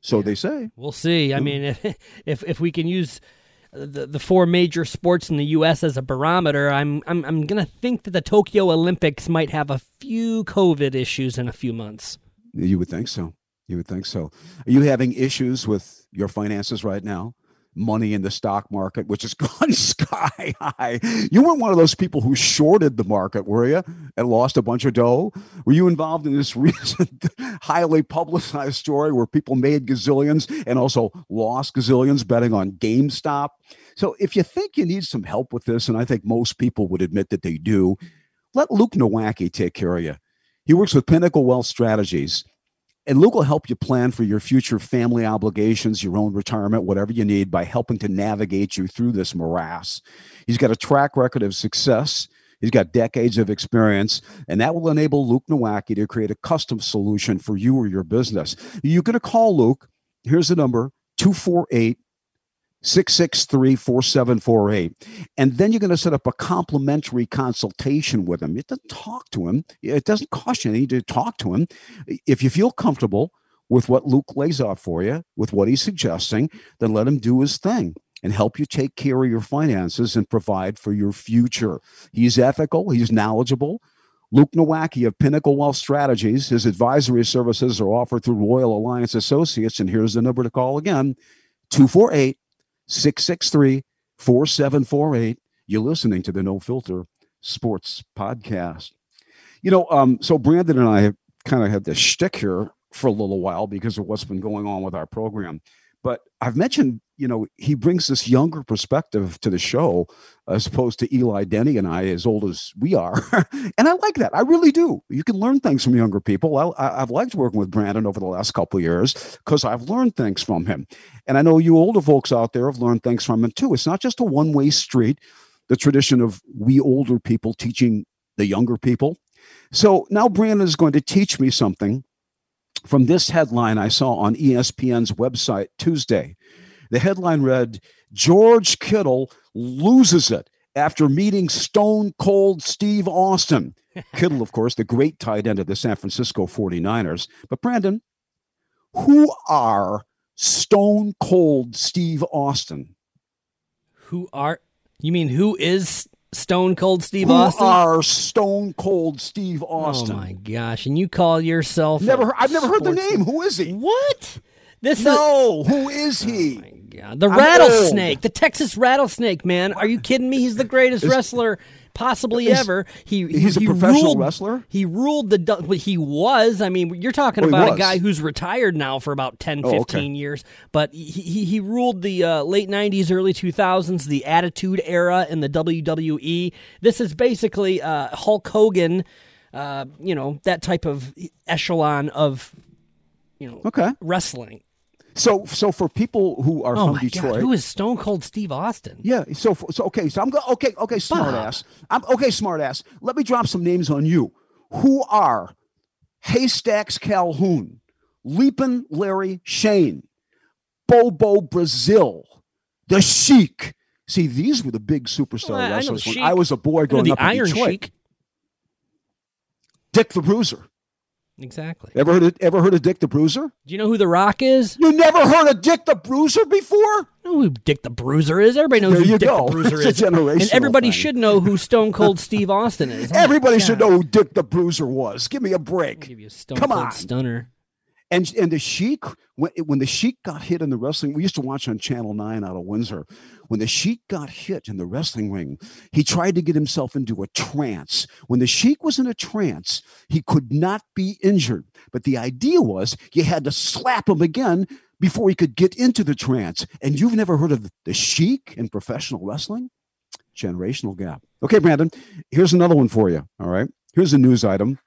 So they say. We'll see. I mean, if if, if we can use the the four major sports in the U.S. as a barometer, I'm I'm I'm gonna think that the Tokyo Olympics might have a few COVID issues in a few months. You would think so. You would think so. Are you having issues with your finances right now? Money in the stock market, which has gone sky high. You weren't one of those people who shorted the market, were you? And lost a bunch of dough? Were you involved in this recent highly publicized story where people made gazillions and also lost gazillions betting on GameStop? So if you think you need some help with this, and I think most people would admit that they do, let Luke Nowacki take care of you. He works with Pinnacle Wealth Strategies. And Luke will help you plan for your future family obligations, your own retirement, whatever you need, by helping to navigate you through this morass. He's got a track record of success. He's got decades of experience, and that will enable Luke Nowacki to create a custom solution for you or your business. You're going to call Luke. Here's the number 248 663 4748. And then you're going to set up a complimentary consultation with him. It doesn't talk to him, it doesn't cost you anything to talk to him. If you feel comfortable with what Luke lays out for you, with what he's suggesting, then let him do his thing and help you take care of your finances and provide for your future. He's ethical, he's knowledgeable. Luke Nowacki of Pinnacle Wealth Strategies. His advisory services are offered through Royal Alliance Associates. And here's the number to call again 248 663 4748. You're listening to the No Filter Sports Podcast. You know, um, so Brandon and I kind of had this shtick here for a little while because of what's been going on with our program. But I've mentioned, you know, he brings this younger perspective to the show as opposed to Eli Denny and I, as old as we are. and I like that. I really do. You can learn things from younger people. I, I've liked working with Brandon over the last couple years because I've learned things from him. And I know you older folks out there have learned things from him too. It's not just a one way street, the tradition of we older people teaching the younger people. So now Brandon is going to teach me something from this headline I saw on ESPN's website Tuesday. The headline read George Kittle loses it after meeting stone cold Steve Austin. Kittle, of course, the great tight end of the San Francisco 49ers. But Brandon, who are stone cold Steve Austin? Who are you? Mean who is Stone Cold Steve Austin? who Austin? are stone cold Steve oh Austin? Oh my gosh! And you call yourself never heard, I've never heard the name. Who is he? What? This is No, who is he? Oh Oh God. The rattlesnake, the Texas rattlesnake, man. Are you kidding me? He's the greatest wrestler possibly Is- ever. He he's a he professional ruled, wrestler? He ruled the he was. I mean, you're talking Oh, about a guy who's retired now for about 10 Oh, 15 okay. years, but he he, he ruled the uh, late 90s, early 2000s, the Attitude Era in the WWE. This is basically uh, Hulk Hogan, uh, you know, that type of echelon of you know, Okay. wrestling. So, so for people who are Oh from my Detroit, god, who is Stone Cold Steve Austin? Yeah. So, so okay. So I'm going. Okay. Okay. Smart ass. I'm okay. Smart ass. Let me drop some names on you. Who are Haystacks Calhoun, Leapin' Larry Chene, Bobo Brazil, the Sheik. See, these were the big superstar Well, I wrestlers when Sheik. I was a boy I growing the up in Iron Detroit. Sheik. Dick the Bruiser. Exactly. Ever heard of, ever heard of Dick the Bruiser? Do you know who The Rock is? You never heard of Dick the Bruiser before? Know who Dick the Bruiser is? Everybody knows There who you Dick go. the Bruiser is. and everybody thing. should know who Stone Cold Steve Austin is. Everybody should know who Dick the Bruiser was. Give me a I'll break. give you a Stone Come Cold on. Stunner. And and the Sheik when when the Sheik got hit in the wrestling, we used to watch on Channel Nine out of Windsor. When the Sheik got hit in the wrestling ring, he tried to get himself into a trance. When the Sheik was in a trance, he could not be injured. But the idea was you had to slap him again before he could get into the trance. And you've never heard of the Sheik in professional wrestling? Generational gap. Okay, Brandon, here's another one for you. All right. Here's a news item.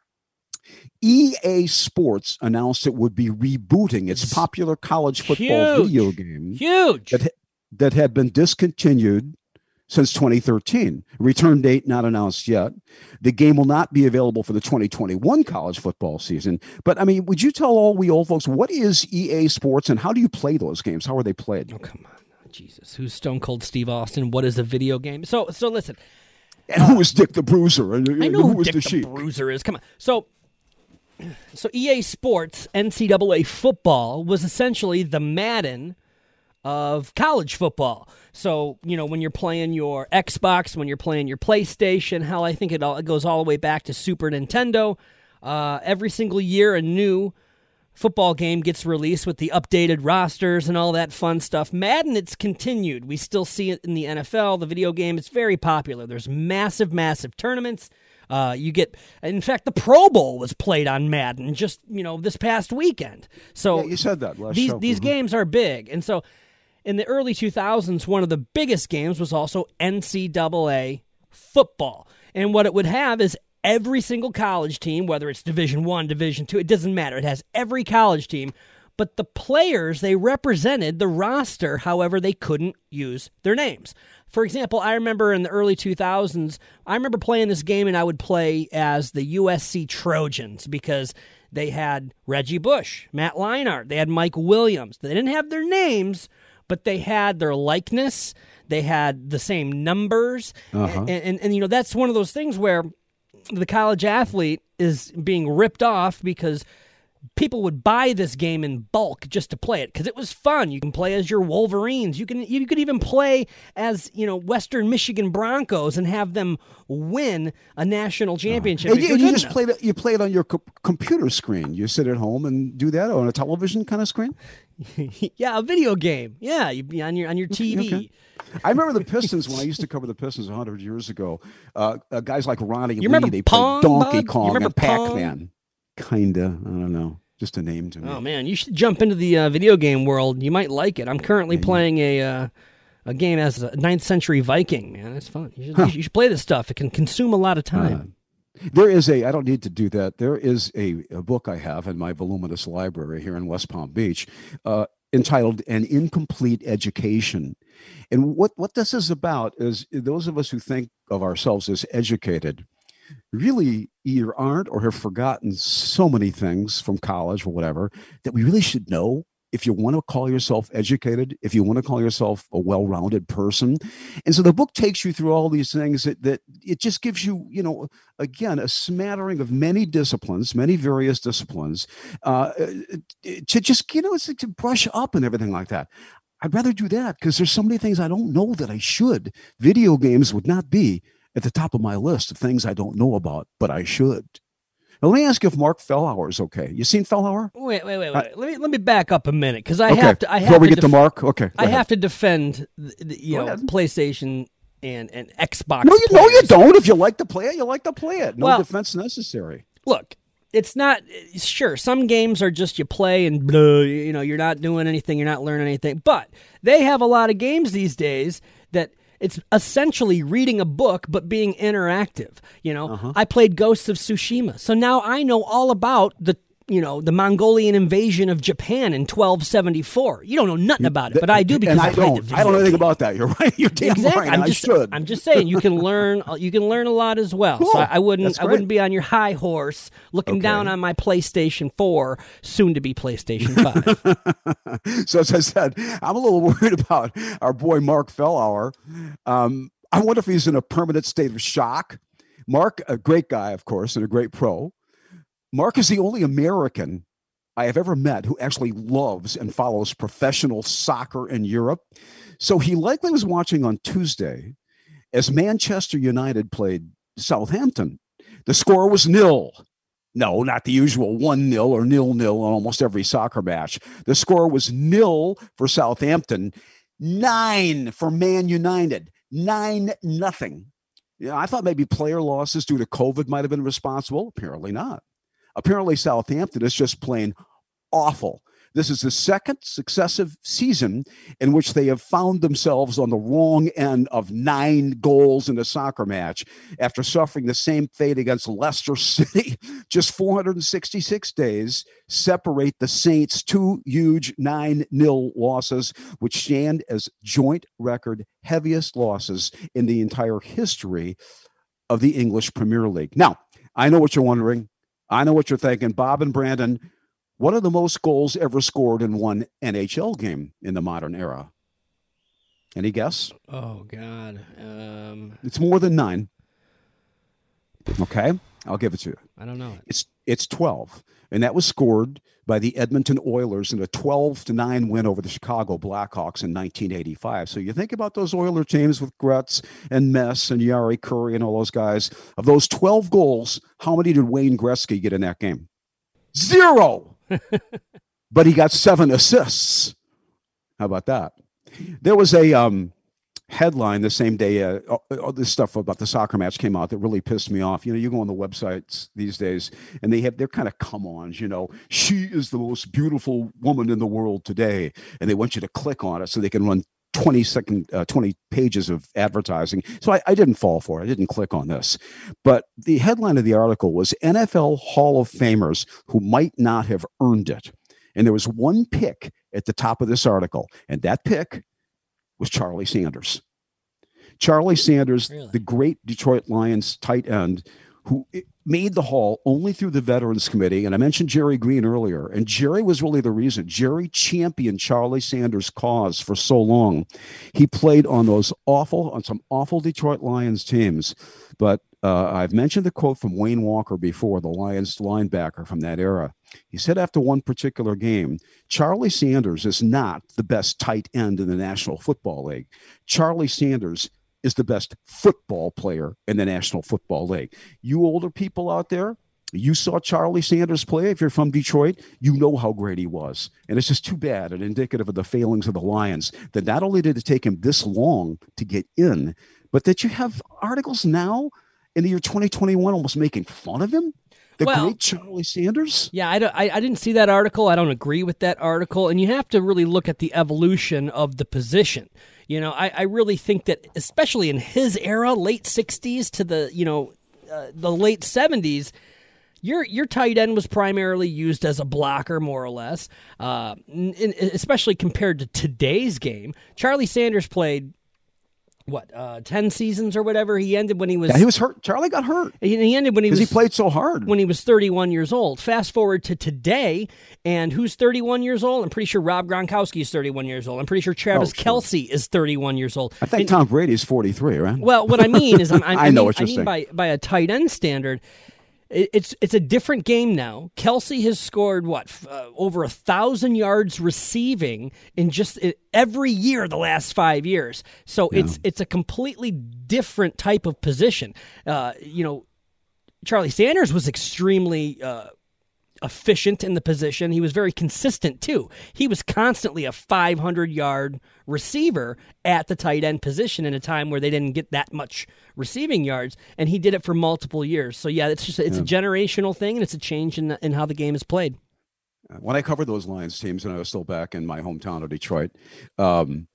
EA Sports announced it would be rebooting its popular college football Huge. video game Huge. that, that had been discontinued since 2013. Return date not announced yet. The game will not be available for the 2021 college football season. But I mean, would you tell all we old folks what is EA Sports and how do you play those games? How are they played? Oh come on, oh, Jesus! Who's Stone Cold Steve Austin? What is a video game? So, so listen. And who is Dick the Bruiser? And, I know who who is Dick the the, Bruiser is. Come on. So, so EA Sports NCAA football was essentially the Madden of college football. So you know when you're playing your Xbox, when you're playing your PlayStation, hell, I think it all it goes all the way back to Super Nintendo. Uh, every single year, a new football game gets released with the updated rosters and all that fun stuff. Madden, it's continued. We still see it in the NFL, the video game. It's very popular. There's massive, massive tournaments. Uh, you get, in fact, the Pro Bowl was played on Madden just you know this past weekend. So Yeah, you said that last these show. these Mhm. games are big, and so in the early 2000s, one of the biggest games was also NCAA football. And what it would have is every single college team, whether it's Division One, Division Two, it doesn't matter. It has every college team, but the players they represented the roster. However, they couldn't use their names. For example, I remember in the early 2000s, I remember playing this game and I would play as the USC Trojans because they had Reggie Bush, Matt Leinart, they had Mike Williams. They didn't have their names, but they had their likeness. They had the same numbers, Uh-huh. and, and and you know that's one of those things where the college athlete is being ripped off because people would buy this game in bulk just to play it because it was fun. You can play as your Wolverines. You can you could even play as you know Western Michigan Broncos and have them win a national championship. And you, you just play it. You play it on your co- computer screen. You sit at home and do that on a television kind of screen. yeah, a video game. Yeah, you be on your on your TV. okay. I remember the Pistons when I used to cover the Pistons hundred years ago. Uh, uh, guys like Ronnie Lee, remember they Pong, played Donkey? Kong and Pac? Man. Kinda, I don't know, just a name to me. Oh man, you should jump into the uh, video game world. You might like it. I'm currently playing a uh, a game as a ninth century Viking. Man, it's fun. You should, you should play this stuff. It can consume a lot of time. There is a, I don't need to do that. There is a, a book I have in my voluminous library here in West Palm Beach uh, entitled An Incomplete Education. And what, what this is about is those of us who think of ourselves as educated really either aren't or have forgotten so many things from college or whatever that we really should know if you want to call yourself educated, if you want to call yourself a well-rounded person. And so the book takes you through all these things that, that it just gives you, you know, again, a smattering of many disciplines, many various disciplines, uh, to just, you know, it's like to brush up and everything like that. I'd rather do that because there's so many things I don't know that I should. Video games would not be at the top of my list of things I don't know about, but I should. Now, let me ask you if Mark Fellhauer is okay. You seen Fellhauer? Wait, wait, wait, wait. let me let me back up a minute because I Okay. have to. I have Before we to get to Mark, okay. I ahead. have to defend, the, the, you Go know, ahead. PlayStation and and Xbox. No, you no, you don't. If you like to play it, you like to play it. No Well- defense necessary. Look, it's not sure. Some games are just you play and blah, you know you're not doing anything, you're not learning anything. But they have a lot of games these days. It's essentially reading a book but being interactive. You know, Uh-huh. I played Ghosts of Tsushima, so now I know all about the you know the Mongolian invasion of Japan in 1274. You don't know nothing about it, but I do because I, I, played don't. I don't know anything about that. You're right. You're damn Exactly. right. I'm I just, should. I'm just saying you can learn. You can learn a lot as well. Cool. So I, I wouldn't. I wouldn't be on your high horse looking down on my PlayStation Four, soon to be PlayStation Five. so as I said, I'm a little worried about our boy Mark Fellhauer. Um, I wonder if he's in a permanent state of shock. Mark, a great guy, of course, and a great pro. Mark is the only American I have ever met who actually loves and follows professional soccer in Europe. So he likely was watching on Tuesday as Manchester United played Southampton. The score was nil. No, not the usual 1 0 or nil nil on almost every soccer match. The score was nil for Southampton, nine for Man United, nine nothing. Know, I thought maybe player losses due to COVID might have been responsible. Apparently not. Apparently, Southampton is just plain awful. This is the second successive season in which they have found themselves on the wrong end of nine goals in a soccer match after suffering the same fate against Leicester City. Just 466 days separate the Saints' two huge 9 0 losses, which stand as joint record heaviest losses in the entire history of the English Premier League. Now, I know what you're wondering. I know what you're thinking. Bob and Brandon, what are the most goals ever scored in one NHL game in the modern era? Any guess? oh God. Um, It's more than nine. Okay, I'll give it to you. I don't know. It's it's 12, and that was scored by the Edmonton Oilers in a 12 to 9 win over the Chicago Blackhawks in 1985. So you think about those Oiler teams with Gretz and Mess and Jari Kurri and all those guys. Of those 12 goals, how many did Wayne Gretzky get in that game? Zero. but he got seven assists. How about that? There was a um, headline the same day. Uh, all- this stuff about the soccer match came out that really pissed me off. You know, you go on the websites these days, and they have they're kind of come-ons. You know, she is the most beautiful woman in the world today, and they want you to click on it so they can run 20 second uh, 20 pages of advertising so I, I didn't fall for it i didn't click on this but the headline of the article was nfl hall of famers who might not have earned it and there was one pick at the top of this article and that pick was charlie sanders. Charlie sanders Really? the great detroit lions tight end who made the hall only through the veterans committee and i mentioned jerry green earlier and jerry was really the reason. Jerry championed charlie sanders cause for so long. He played on those awful on some awful detroit lions teams but uh, i've mentioned the quote from wayne walker before the lions linebacker from that era he said after one particular game charlie sanders is not the best tight end in the national football league charlie sanders is the best football player in the National Football League. You older people out there, you saw Charlie Sanders play. If you're from Detroit, you know how great he was. And it's just too bad and indicative of the failings of the Lions that not only did it take him this long to get in, but that you have articles now in the year 2021 almost making fun of him. The Well- great Charlie Sanders. Yeah, I, don't, I, I didn't see that article. I don't agree with that article. And you have to really look at the evolution of the position. You know, I, I really think that, especially in his era, late 60s to the, you know, uh, the late 70s, your your tight end was primarily used as a blocker, more or less, uh, especially compared to today's game. Charlie Sanders played, what, uh, 10 seasons or whatever? He ended when he was. Yeah, he was hurt. Charlie got hurt he he ended when he was he played so hard. when he was 31 years old. Fast forward to today, and who's 31 years old? I'm pretty sure Rob Gronkowski is 31 years old. I'm pretty sure Travis Oh, sure. Kelce is 31 years old. I think And- Tom is 43, right? well, what I mean is, I'm, I'm, I know mean, what you're I mean saying. by by a tight end standard. It- It's it's a different game now. Kelce has scored what uh, over a thousand yards receiving in just every year the last five years. So it's it's a completely different type of position. Uh, you know, Charlie Sanders was extremely uh, efficient in the position. He was very consistent too. He was constantly a 500 yard receiver at the tight end position in a time where they didn't get that much receiving yards, and he did it for multiple years. So yeah, it's just it's yeah. a generational thing, and it's a change in in how the game is played. When I covered those Lions teams, and I was still back in my hometown of Detroit, um,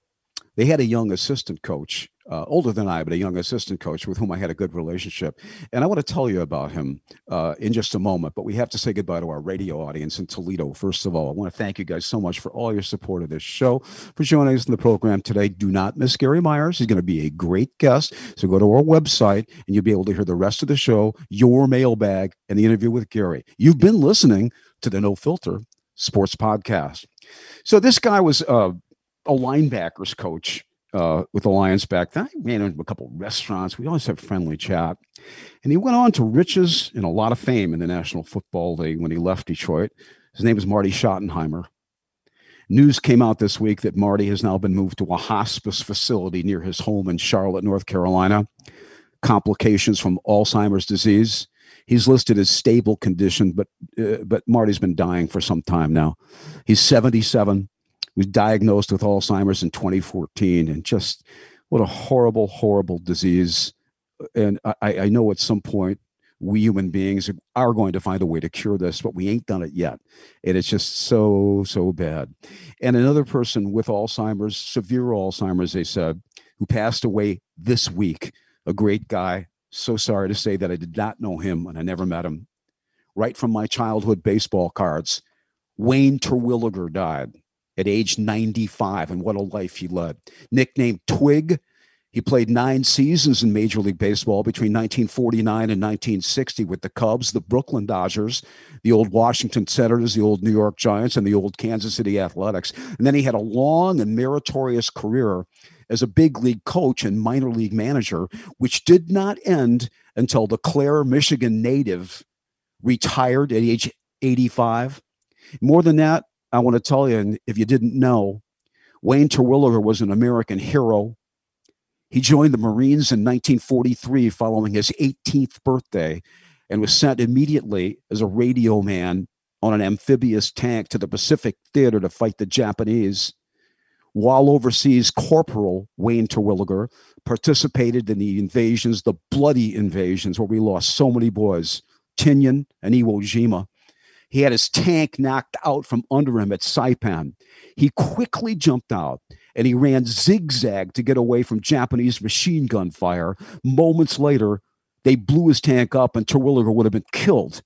they had a young assistant coach uh, older than I, but a young assistant coach with whom I had a good relationship. And I want to tell you about him uh, in just a moment, but we have to say goodbye to our radio audience in Toledo. First of all, I want to thank you guys so much for all your support of this show, for joining us in the program today. Do not miss Gary Myers. He's going to be a great guest. So go to our website and you'll be able to hear the rest of the show, your mailbag, and the interview with Gary. You've been listening to the No Filter Sports Podcast. So this guy was uh, a linebackers coach uh, with the Lions back then. I into a couple of restaurants. We always have friendly chat. And he went on to riches and a lot of fame in the National Football League when he left Detroit. His name is Marty Schottenheimer. News came out this week that Marty has now been moved to a hospice facility near his home in Charlotte, North Carolina. Complications from Alzheimer's disease. He's listed as stable condition, but uh, but Marty's been dying for some time now. He's 77 was diagnosed with Alzheimer's in 2014, and just what a horrible, horrible disease. And I, I know at some point we human beings are going to find a way to cure this, but we ain't done it yet. And it's just so, so bad. And another person with Alzheimer's, severe Alzheimer's, they said, who passed away this week, a great guy. So sorry to say that I did not know him and I never met him. Right from my childhood baseball cards, Wayne Terwilliger died at age 95, and what a life he led. Nicknamed Twig, he played nine seasons in Major League Baseball between 1949 and 1960 with the Cubs, the Brooklyn Dodgers, the old Washington Senators, the old New York Giants, and the old Kansas City Athletics. And then he had a long and meritorious career as a big league coach and minor league manager, which did not end until the Clare, Michigan native retired at age 85. More than that, I want to tell you, if you didn't know, Wayne Terwilliger was an American hero. He joined the Marines in 1943 following his 18th birthday and was sent immediately as a radio man on an amphibious tank to the Pacific Theater to fight the Japanese. While overseas, Corporal Wayne Terwilliger participated in the invasions, the bloody invasions, where we lost so many boys, Tinian and Iwo Jima. He had his tank knocked out from under him at Saipan. He quickly jumped out and he ran zigzag to get away from Japanese machine gun fire. Moments later, they blew his tank up and Terwilliger would have been killed.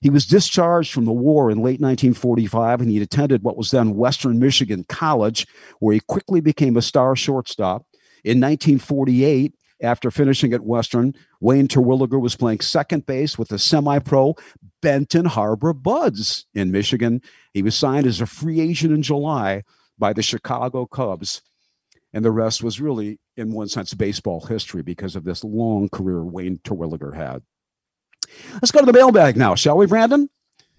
He was discharged from the war in late 1945 and he attended what was then Western Michigan College, where he quickly became a star shortstop. In 1948, after finishing at Western, Wayne Terwilliger was playing second base with the semi pro Benton Harbor Buds in Michigan. He was signed as a free agent in July by the Chicago Cubs. And the rest was really, in one sense, baseball history because of this long career Wayne Terwilliger had. Let's go to the mailbag now, shall we, Brandon?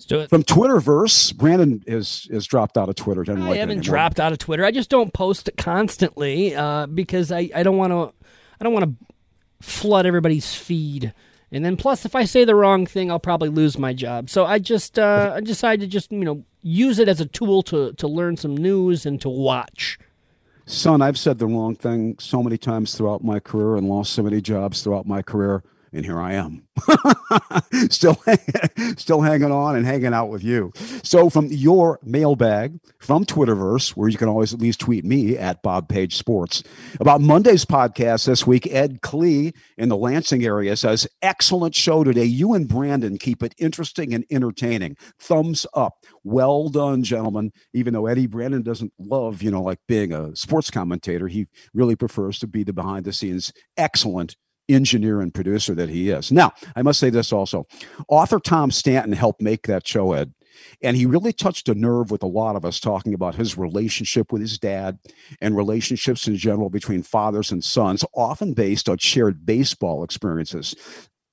Let's do it. From Twitterverse, Brandon is is dropped out of Twitter. I like haven't dropped out of Twitter. I just don't post constantly uh, because I, I don't want to I don't want to flood everybody's feed. And then plus, if I say the wrong thing, I'll probably lose my job. So I just uh, I decided to just you know use it as a tool to to learn some news and to watch. Son, I've said the wrong thing so many times throughout my career and lost so many jobs throughout my career and here I am, still still hanging on and hanging out with you. So from your mailbag from Twitterverse, where you can always at least tweet me at Bob Page Sports about Monday's podcast this week. Ed Klee in the Lansing area says, "Excellent show today. You and Brandon keep it interesting and entertaining. Thumbs up. Well done, gentlemen. Even though Eddie Brandon doesn't love, you know, like being a sports commentator, he really prefers to be the behind the scenes excellent." Engineer and producer that he is. Now, I must say this also. Author Tom Stanton helped make that show, Ed. And he really touched a nerve with a lot of us talking about his relationship with his dad and relationships in general between fathers and sons, often based on shared baseball experiences.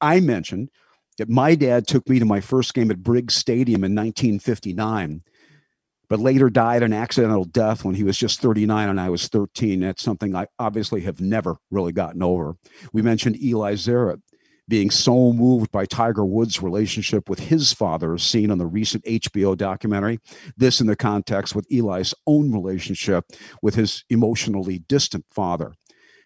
I mentioned that my dad took me to my first game at Briggs Stadium in 1959 but later died an accidental death when he was just 39 and I was 13. That's something I obviously have never really gotten over. We mentioned Eli Zaret being so moved by Tiger Woods' relationship with his father, as seen on the recent HBO documentary. This in the context with Eli's own relationship with his emotionally distant father.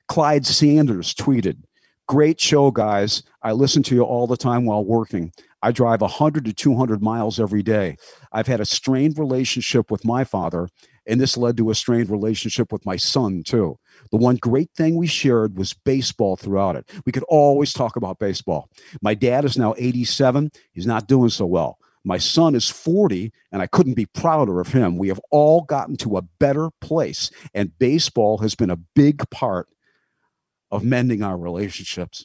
Clyde Sanders tweeted, Great show, guys. I listen to you all the time while working. I drive 100 to 200 miles every day. I've had a strained relationship with my father, and this led to a strained relationship with my son, too. The one great thing we shared was baseball throughout it. We could always talk about baseball. My dad is now 87. He's not doing so well. My son is 40, and I couldn't be prouder of him. We have all gotten to a better place, and baseball has been a big part of mending our relationships.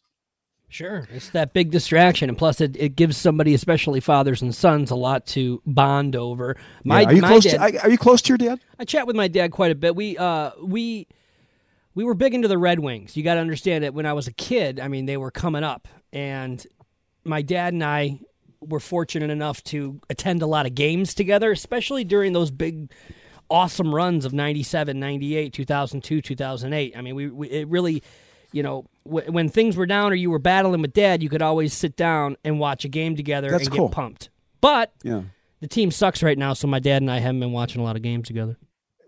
Sure. It's that big distraction. And plus, it, it gives somebody, especially fathers and sons, a lot to bond over. My, yeah. are, you my close dad, to, are you close to your dad? I chat with my dad quite a bit. We, uh, we, we were big into the Red Wings. You got to understand that when I was a kid, I mean, they were coming up. And my dad and I were fortunate enough to attend a lot of games together, especially during those big, awesome runs of 97, 98, 2002, 2008. I mean, we, we it really you know, w- when things were down or you were battling with dad, you could always sit down and watch a game together That's and cool. get pumped. But yeah. the team sucks right now, so my dad and I haven't been watching a lot of games together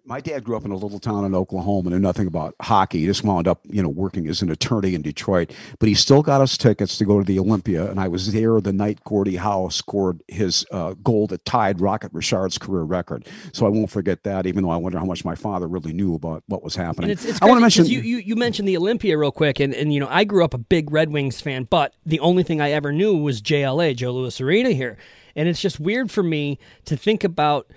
my dad grew up in a little town in Oklahoma, and knew nothing about hockey. He just wound up, you know, working as an attorney in Detroit. But he still got us tickets to go to the Olympia, and I was there the night Gordie Howe scored his uh, goal that tied Rocket Richard's career record. So I won't forget that, even though I wonder how much my father really knew about what was happening. It's, it's I want to mention you, you, you mentioned the Olympia real quick, and, and you know I grew up a big Red Wings fan, but the only thing I ever knew was JLA, Joe Louis Arena here, and it's just weird for me to think about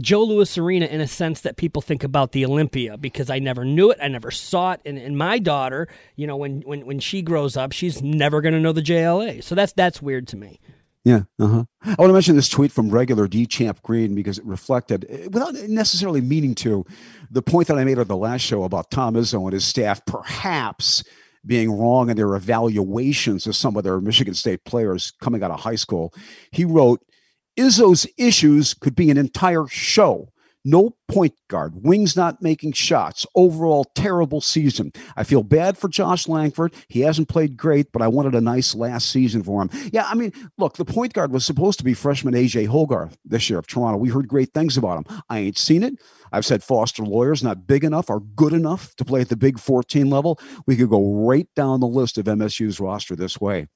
Joe Louis Arena in a sense that people think about the Olympia because I never knew it, I never saw it, and, and my daughter, you know, when when when she grows up, she's never going to know the JLA. So that's that's weird to me. Yeah. Uh-huh. I want to mention this tweet from regular D Champ Green because it reflected, eh, without necessarily meaning to, the point that I made on the last show about Tom Izzo and his staff perhaps being wrong in their evaluations of some of their Michigan State players coming out of high school. He wrote, Izzo's issues could be an entire show. No point guard, wings not making shots, overall terrible season. I feel bad for Josh Langford. He hasn't played great, but I wanted a nice last season for him. Yeah, I mean, look, the point guard was supposed to be freshman AJ Hoggard this year of Toronto. We heard great things about him. I ain't seen it. I've said Foster Loyer's not big enough or good enough to play at the big 14 level. We could go right down the list of MSU's roster this way.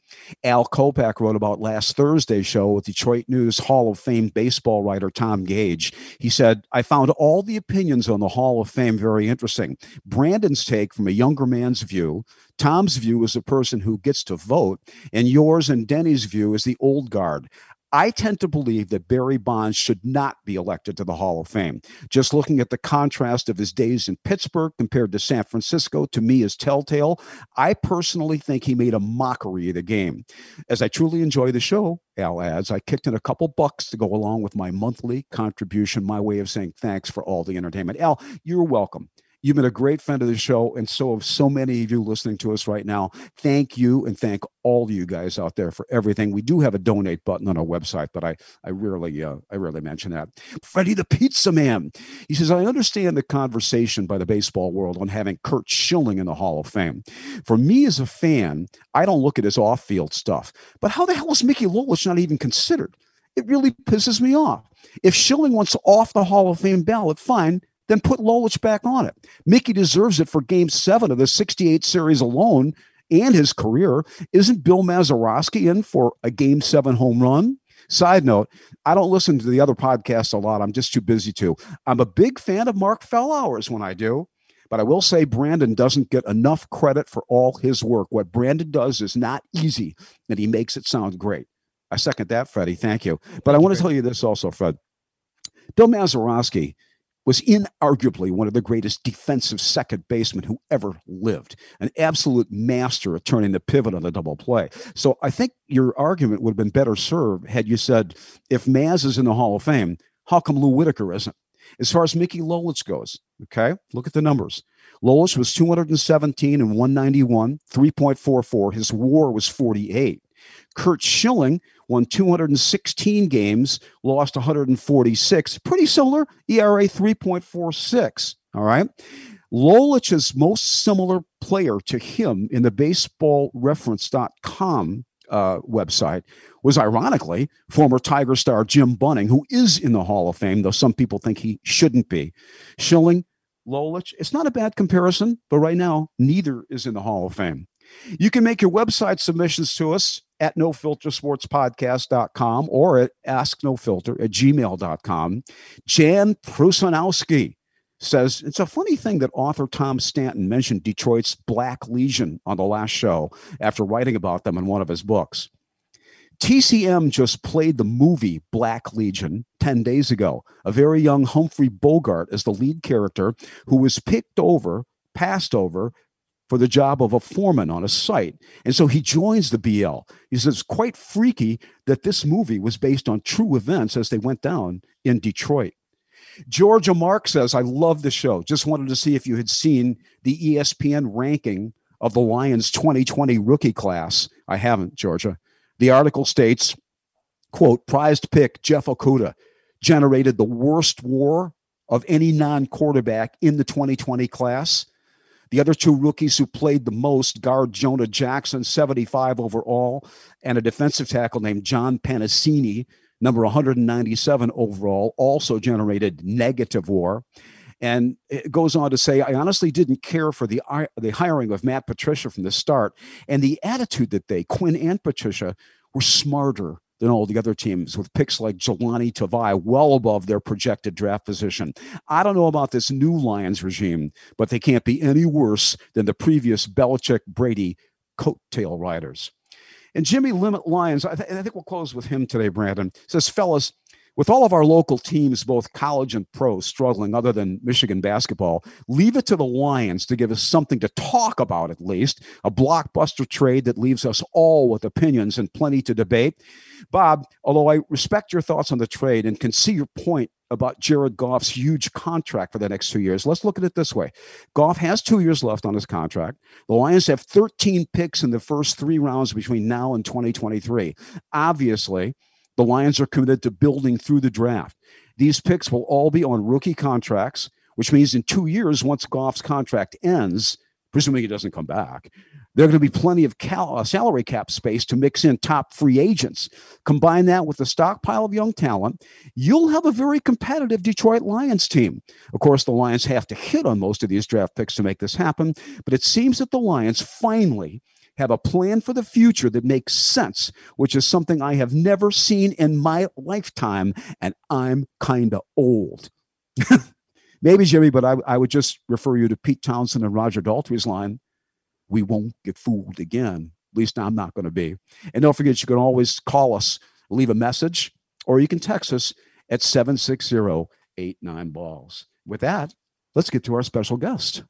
Al Kopak wrote about last Thursday's show with Detroit News Hall of Fame baseball writer Tom Gage. He said, I found all the opinions on the Hall of Fame very interesting. Brandon's take from a younger man's view, Tom's view as a person who gets to vote, and yours and Denny's view as the old guard. I tend to believe that Barry Bonds should not be elected to the Hall of Fame. Just looking at the contrast of his days in Pittsburgh compared to San Francisco, to me, is telltale. I personally think he made a mockery of the game. As I truly enjoy the show, Al adds, I kicked in a couple bucks to go along with my monthly contribution, my way of saying thanks for all the entertainment. Al, you're welcome. You've been a great friend of the show, and so have so many of you listening to us right now. Thank you, and thank all you guys out there for everything. We do have a donate button on our website, but I I rarely uh, I rarely mention that. Freddie the Pizza Man, he says, I understand the conversation by the baseball world on having Curt Schilling in the Hall of Fame. For me as a fan, I don't look at his off-field stuff. But how the hell is Mickey Lolich not even considered? It really pisses me off. If Schilling wants off the Hall of Fame ballot, fine then put Lolich back on it. Mickey deserves it for game seven of the 68 series alone and his career. Isn't Bill Mazeroski in for a game seven home run? Side note, I don't listen to the other podcasts a lot. I'm just too busy to. I'm a big fan of Mark Fellhauer's when I do. But I will say Brandon doesn't get enough credit for all his work. What Brandon does is not easy, and he makes it sound great. I second that, Freddie. Thank you. But I want to tell you this also, Fred. Bill Mazeroski was inarguably one of the greatest defensive second basemen who ever lived, an absolute master at turning the pivot on the double play. So I think your argument would have been better served had you said, if Maz is in the Hall of Fame, how come Lou Whitaker isn't? As far as Mickey Lolich goes, okay, look at the numbers. Lolich was 217 and 191, 3.44. His war was 48. Curt Schilling won 216 games, lost 146. Pretty similar. ERA 3.46. All right. Lolich's most similar player to him in the baseballreference.com uh, website was ironically former Tiger star Jim Bunning, who is in the Hall of Fame, though some people think he shouldn't be. Schilling, Lolich, it's not a bad comparison, but right now, neither is in the Hall of Fame. You can make your website submissions to us at nofiltersportspodcast.com or at asknofilter at gmail.com. Jan Prusanowski says it's a funny thing that author Tom Stanton mentioned Detroit's Black Legion on the last show after writing about them in one of his books. TCM just played the movie Black Legion 10 days ago. A very young Humphrey Bogart is the lead character who was picked over, passed over for the job of a foreman on a site. And so he joins the BL. He says, quite freaky that this movie was based on true events as they went down in Detroit. Georgia Mark says, I love the show. Just wanted to see if you had seen the ESPN ranking of the Lions 2020 rookie class. I haven't, Georgia. The article states, quote, prized pick Jeff Okudah generated the worst war of any non-quarterback in the 2020 class. The other two rookies who played the most, guard Jonah Jackson, 75 overall, and a defensive tackle named John Penisini, number 197 overall, also generated negative war. And it goes on to say, I honestly didn't care for the, the hiring of Matt Patricia from the start. And the attitude that they, Quinn and Patricia, were smarter than all the other teams with picks like Jahlani Tavai well above their projected draft position. I don't know about this new Lions regime, but they can't be any worse than the previous Belichick Brady coattail riders. And Jimmy Limit Lions, I, th- I think we'll close with him today, Brandon, says, fellas, with all of our local teams, both college and pro, struggling other than Michigan basketball, leave it to the Lions to give us something to talk about at least, a blockbuster trade that leaves us all with opinions and plenty to debate. Bob, although I respect your thoughts on the trade and can see your point about Jared Goff's huge contract for the next two years. Let's look at it this way Goff has two years left on his contract. The Lions have 13 picks in the first three rounds between now and 2023. Obviously, the Lions are committed to building through the draft. These picks will all be on rookie contracts, which means in two years, once Goff's contract ends, presuming he doesn't come back, there are going to be plenty of cal- uh, salary cap space to mix in top free agents. Combine that with a stockpile of young talent, you'll have a very competitive Detroit Lions team. Of course, the Lions have to hit on most of these draft picks to make this happen, but it seems that the Lions finally have a plan for the future that makes sense, which is something I have never seen in my lifetime, and I'm kind of old. Maybe, Jimmy, but I, I would just refer you to Pete Townshend and Roger Daltrey's line we won't get fooled again. At least I'm not going to be. And don't forget, you can always call us, leave a message, or you can text us at 760 89 balls. With that, let's get to our special guest.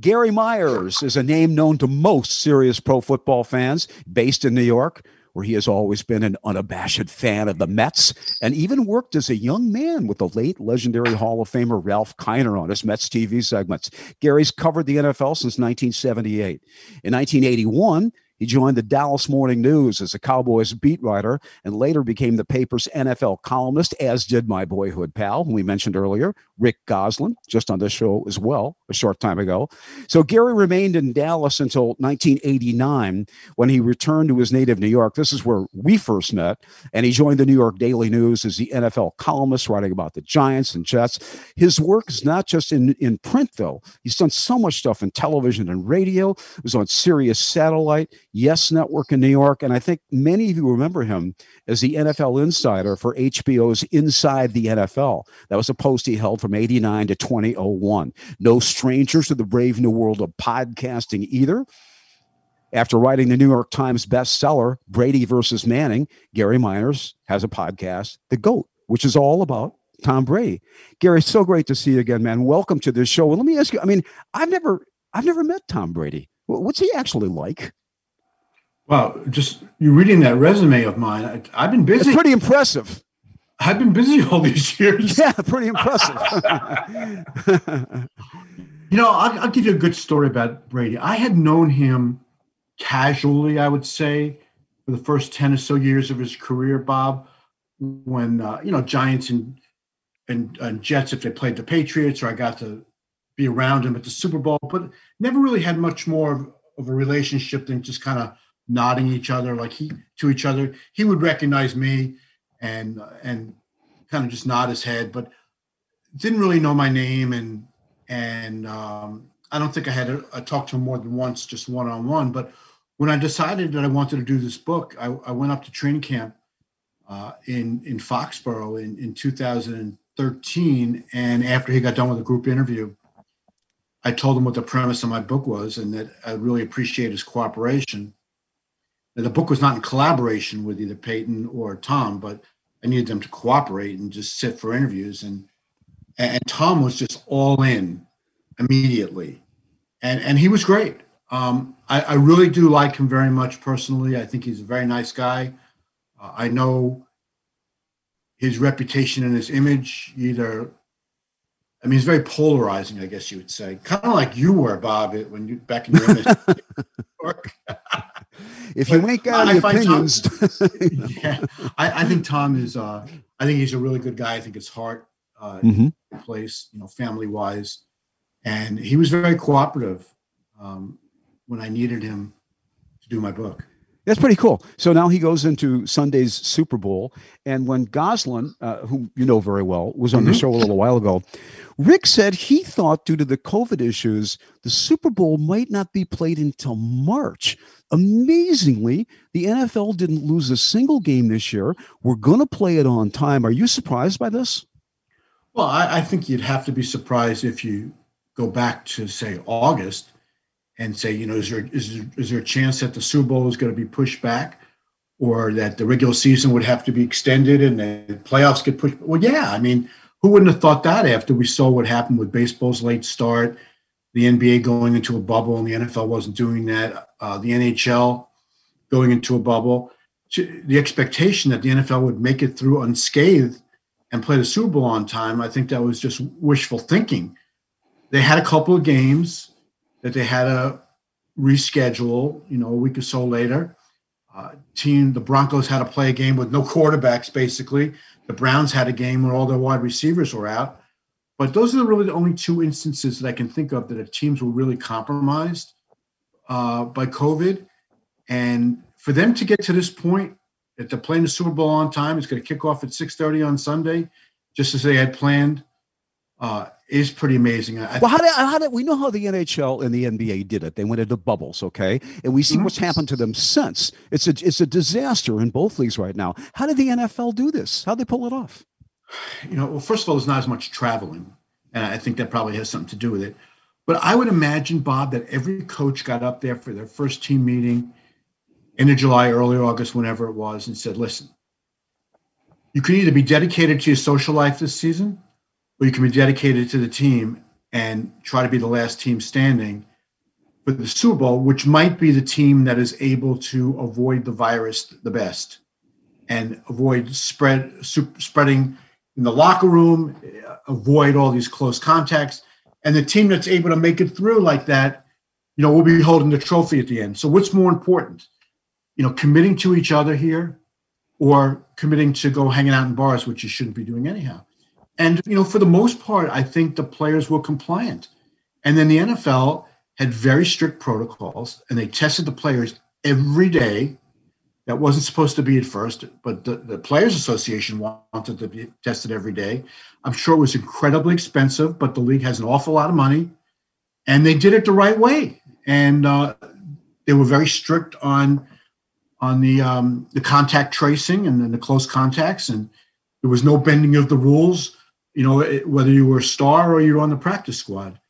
Gary Myers is a name known to most serious pro football fans based in New York, where he has always been an unabashed fan of the Mets and even worked as a young man with the late legendary Hall of Famer Ralph Kiner on his Mets TV segments. Gary's covered the NFL since 1978. In 1981, he joined the Dallas Morning News as a Cowboys beat writer and later became the paper's NFL columnist, as did my boyhood pal, whom we mentioned earlier, Rick Gosselin, just on this show as well, a short time ago. So Gary remained in Dallas until 1989 when he returned to his native New York. This is where we first met. And he joined the New York Daily News as the NFL columnist, writing about the Giants and Jets. His work is not just in, in print, though. He's done so much stuff in television and radio. He was on Sirius Satellite. Yes Network in New York. And I think many of you remember him as the NFL insider for HBO's Inside the NFL. That was a post he held from 89 to 2001. No strangers to the brave new world of podcasting either. After writing the New York Times bestseller, Brady versus Manning, Gary Myers has a podcast, The GOAT, which is all about Tom Brady. Gary, so great to see you again, man. Welcome to this show. Let me ask you, I mean, I've never I've never met Tom Brady. What's he actually like? Well, just you reading that resume of mine, I, have been busy. It's pretty impressive. I've been busy all these years. Yeah, pretty impressive. you know, I'll, I'll, give you a good story about Brady. I had known him casually, I would say, for the first 10 or so years of his career, Bob, when, uh, you know, Giants and, and, and Jets, if they played the Patriots, or I got to be around him at the Super Bowl, but never really had much more of, of a relationship than just kind of nodding each other like he to each other. He would recognize me and and kind of just nod his head, but didn't really know my name and and um, I don't think I had a, a talked to him more than once, just one on one. But when I decided that I wanted to do this book, I, I went up to training camp uh, in in Foxborough in in 2013, and after he got done with a group interview, I told him what the premise of my book was, and that I really appreciate his cooperation. The book was not in collaboration with either Peyton or Tom, but I needed them to cooperate and just sit for interviews. And and Tom was just all in immediately, and and he was great. Um, I, I, really do like him very much personally. I think he's a very nice guy. Uh, I know his reputation and his image either. I mean, he's very polarizing, I guess you would say, kind of like you were, Bob, when you back in your work. If you ain't got any opinions, Tom, yeah, I, I, think Tom is. Uh, I think he's a really good guy. I think his heart uh, mm-hmm. place, you know, family wise, and he was very cooperative um, when I needed him to do my book. That's pretty cool. So now he goes into Sunday's Super Bowl, and when Gosselin, uh, whom you know very well, was on mm-hmm. the show a little while ago, Rick said he thought due to the COVID issues, the Super Bowl might not be played until March. Amazingly, the NFL didn't lose a single game this year. We're going to play it on time. Are you surprised by this? Well, I, I, think you'd have to be surprised if you go back to say August and say, you know, is there is there, a chance that the Super Bowl is going to be pushed back, or that the regular season would have to be extended and the playoffs get pushed? Well, yeah, I mean, who wouldn't have thought that after we saw what happened with baseball's late start, the NBA going into a bubble, and the NFL wasn't doing that, uh, the NHL going into a bubble. The expectation that the NFL would make it through unscathed and play the Super Bowl on time, I think that was just wishful thinking. They had a couple of games that they had to reschedule, you know, a week or so later. Uh, team, the Broncos had to play a game with no quarterbacks, basically. The Browns had a game where all their wide receivers were out. But those are really the only two instances that I can think of that teams were really compromised uh, by COVID. And for them to get to this point that they're playing the Super Bowl on time, it's going to kick off at 6:30 on Sunday, just as they had planned. Uh, is pretty amazing. I, well, how did, how did we know how the NHL and the NBA did it? They went into bubbles, okay, and we see mm-hmm. what's happened to them since. It's a it's a disaster in both leagues right now. How did the NFL do this? How did they pull it off? You know, well, first of all, there's not as much traveling, and I think that probably has something to do with it. But I would imagine, Bob, that every coach got up there for their first team meeting end of July, early August, whenever it was, and said, listen, you can either be dedicated to your social life this season, or you can be dedicated to the team and try to be the last team standing for the Super Bowl, which might be the team that is able to avoid the virus the best and avoid spread spreading in the locker room, avoid all these close contacts. And the team that's able to make it through like that, you know, will be holding the trophy at the end. So what's more important? you know, committing to each other here or committing to go hanging out in bars, which you shouldn't be doing anyhow. And, you know, for the most part, I think the players were compliant. And then the NFL had very strict protocols and they tested the players every day. That wasn't supposed to be at first, but the, the Players Association wanted to be tested every day. I'm sure it was incredibly expensive, but the league has an awful lot of money and they did it the right way. And uh, they were very strict on on the um, the contact tracing and then the close contacts, and there was no bending of the rules. You know, it, whether you were a star or you were on the practice squad,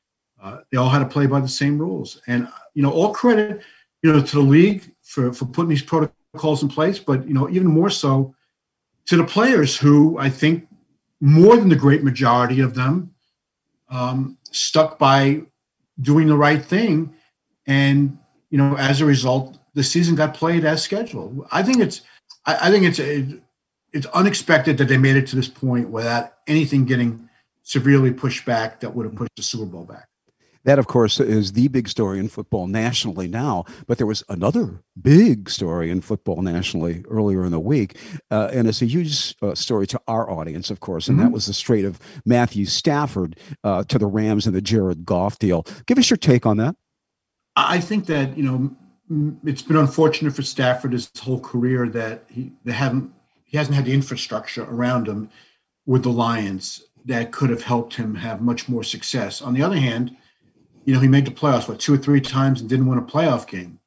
uh, they all had to play by the same rules. And you know, all credit you know to the league for for putting these protocols in place, but you know, even more so to the players who I think more than the great majority of them um, stuck by doing the right thing, and you know, as a result, the season got played as scheduled. I think it's I, I think it's a, it's unexpected that they made it to this point without anything getting severely pushed back that would have pushed the Super Bowl back. That, of course, is the big story in football nationally now. But there was another big story in football nationally earlier in the week. Uh, and it's a huge uh, story to our audience, of course. And mm-hmm. that was the straight of Matthew Stafford uh, to the Rams and the Jared Goff deal. Give us your take on that. I think that, you know, it's been unfortunate for Stafford his whole career that he they haven't he hasn't had the infrastructure around him with the Lions that could have helped him have much more success. On the other hand, you know, he made the playoffs, what, two or three times and didn't win a playoff game.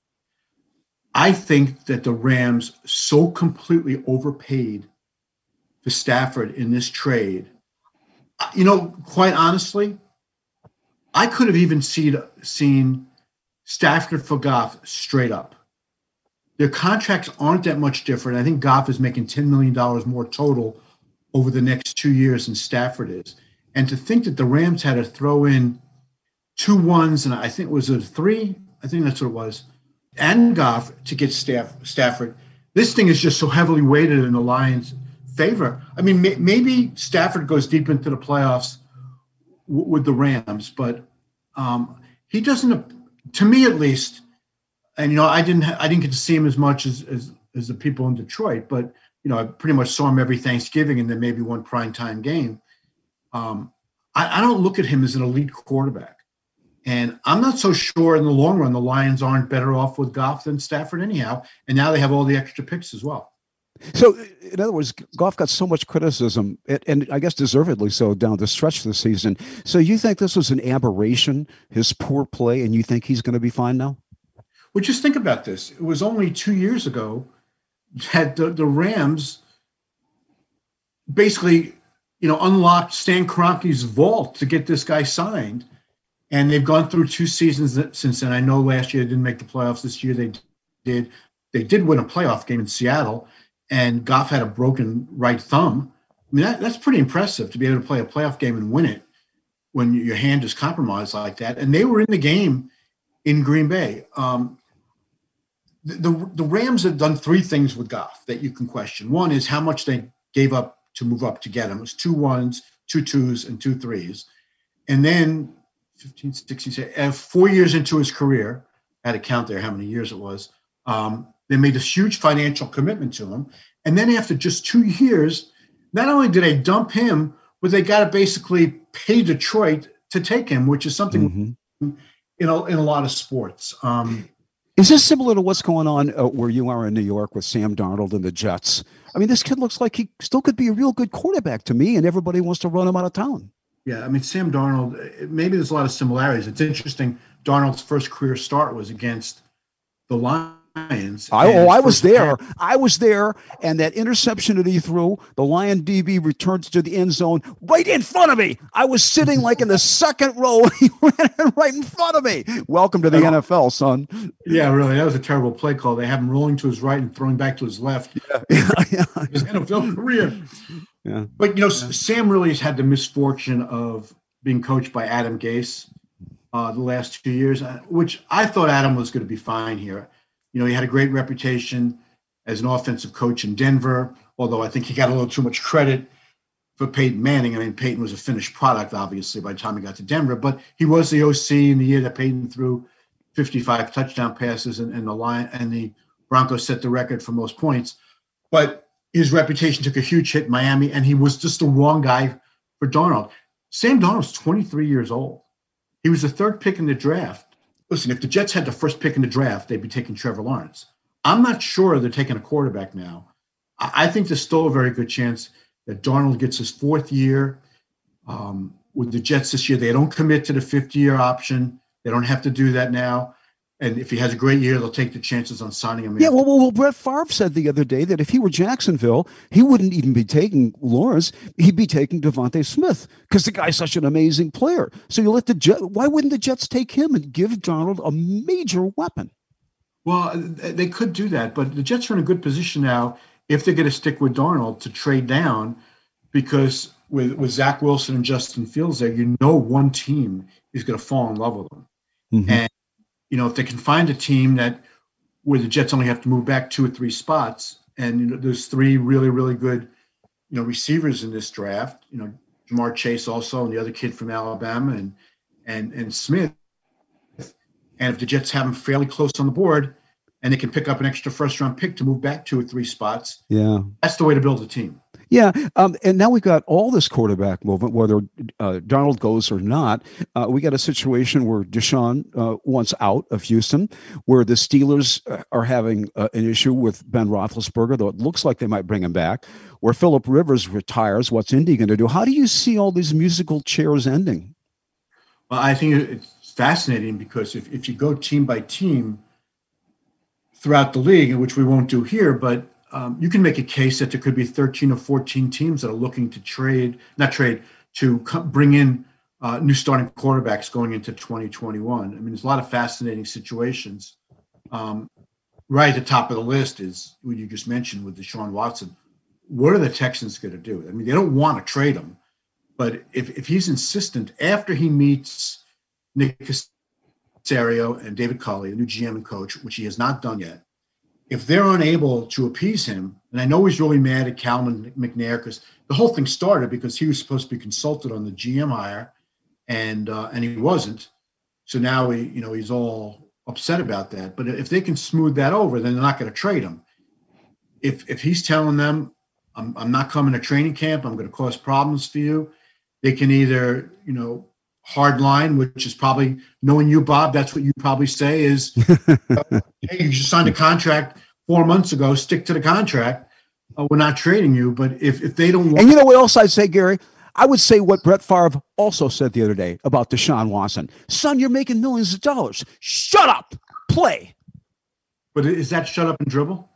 I think that the Rams so completely overpaid for Stafford in this trade. You know, quite honestly, I could have even seen, seen Stafford for Goff straight up. Their contracts aren't that much different. I think Goff is making $10 million more total over the next two years than Stafford is. And to think that the Rams had to throw in two ones and I think it was a three, I think that's what it was, and Goff to get Staff, Stafford. This thing is just so heavily weighted in the Lions' favor. I mean, may, maybe Stafford goes deep into the playoffs w- with the Rams, but um, he doesn't, to me at least. And you know, I didn't, I didn't get to see him as much as as, as the people in Detroit, but you know, I pretty much saw him every Thanksgiving and then maybe one prime time game. Um, I, I don't look at him as an elite quarterback. And I'm not so sure in the long run the Lions aren't better off with Goff than Stafford anyhow. And now they have all the extra picks as well. So, in other words, Goff got so much criticism, and I guess deservedly so, down the stretch this season. So, you think this was an aberration, his poor play, and you think he's going to be fine now? Well, just think about this. It was only two years ago that the, the Rams basically, you know, unlocked Stan Kroenke's vault to get this guy signed. And they've gone through two seasons since then. I know last year they didn't make the playoffs. This year they did. They did win a playoff game in Seattle, and Goff had a broken right thumb. I mean, that, that's pretty impressive to be able to play a playoff game and win it when your hand is compromised like that. And they were in the game in Green Bay. Um, the, the Rams have done three things with Goff that you can question. One is how much they gave up to move up to get him. It was two ones, two twos, and two threes. And then 15, 16, and four years into his career, I had to count there how many years it was. Um, they made this huge financial commitment to him. And then after just two years, not only did they dump him, but they got to basically pay Detroit to take him, which is something mm-hmm. in, a, in a lot of sports. Um, is this similar to what's going on uh, where you are in New York with Sam Darnold and the Jets? I mean, this kid looks like he still could be a real good quarterback to me, and everybody wants to run him out of town. Yeah, I mean, Sam Darnold, maybe there's a lot of similarities. It's interesting. Darnold's first career start was against the Lions Lions. I, oh, I was there. I was there, and that interception that he threw, the Lion DB returns to the end zone right in front of me. I was sitting like in the second row. He ran right in front of me. Welcome to the NFL, son. Yeah, really. That was a terrible play call. They have him rolling to his right and throwing back to his left. Yeah, yeah. His NFL career. Yeah. But you know, yeah. Sam really has had the misfortune of being coached by Adam Gase uh, the last two years, uh, which I thought Adam was going to be fine here. You know, he had a great reputation as an offensive coach in Denver, although I think he got a little too much credit for Peyton Manning. I mean, Peyton was a finished product, obviously, by the time he got to Denver, but he was the OC in the year that Peyton threw 55 touchdown passes and, and the line and the Broncos set the record for most points. But his reputation took a huge hit in Miami, and he was just the wrong guy for Darnold. Sam Darnold's 23 years old. He was the third pick in the draft listen, if the Jets had the first pick in the draft, they'd be taking Trevor Lawrence. I'm not sure they're taking a quarterback now. I think there's still a very good chance that Darnold gets his fourth year um, with the Jets this year. They don't commit to the fifth year option. They don't have to do that now. And if he has a great year, they'll take the chances on signing him. Yeah, well, well, well, Brett Favre said the other day that if he were Jacksonville, he wouldn't even be taking Lawrence. He'd be taking DeVonta Smith because the guy's such an amazing player. So you let the Jets. Why wouldn't the Jets take him and give Darnold a major weapon? Well, they could do that, but the Jets are in a good position now if they're going to stick with Darnold to trade down, because with with Zach Wilson and Justin Fields there, you know one team is going to fall in love with them, mm-hmm. and you know, if they can find a team that where the Jets only have to move back two or three spots, and you know, there's three really, really good, you know, receivers in this draft. You know, Ja'Marr Chase also, and the other kid from Alabama, and and and Smith. And if the Jets have them fairly close on the board and they can pick up an extra first round pick to move back two or three spots, yeah, that's the way to build a team. Yeah, um, and now we've got all this quarterback movement, whether uh, Darnold goes or not. Uh, we got a situation where Deshaun uh, wants out of Houston, where the Steelers uh, are having uh, an issue with Ben Roethlisberger, though it looks like they might bring him back. Where Philip Rivers retires, what's Indy going to do? How do you see all these musical chairs ending? Well, I think it's fascinating because if, if you go team by team throughout the league, which we won't do here, but um, you can make a case that there could be 13 or 14 teams that are looking to trade, not trade, to bring in uh, new starting quarterbacks going into 2021. I mean, there's a lot of fascinating situations. Um, right at the top of the list is what you just mentioned with Deshaun Watson. What are the Texans going to do? I mean, they don't want to trade him, but if, if he's insistent after he meets Nick Caserio and David Culley, the new GM and coach, which he has not done yet, if they're unable to appease him, and I know he's really mad at Calvin McNair because the whole thing started because he was supposed to be consulted on the GM hire, and uh, and he wasn't. So now he, you know, he's all upset about that. But if they can smooth that over, then they're not going to trade him. If if he's telling them, I'm, I'm not coming to training camp, I'm going to cause problems for you, they can either, you know, hard line, which is probably knowing you, Bob. That's what you probably say is, hey, you just signed a contract four months ago. Stick to the contract. Uh, we're not trading you. But if, if they don't want, and you know what else I'd say, Gary, I would say what Brett Favre also said the other day about Deshaun Watson. Son, you're making millions of dollars. Shut up. Play. But is that shut up and dribble?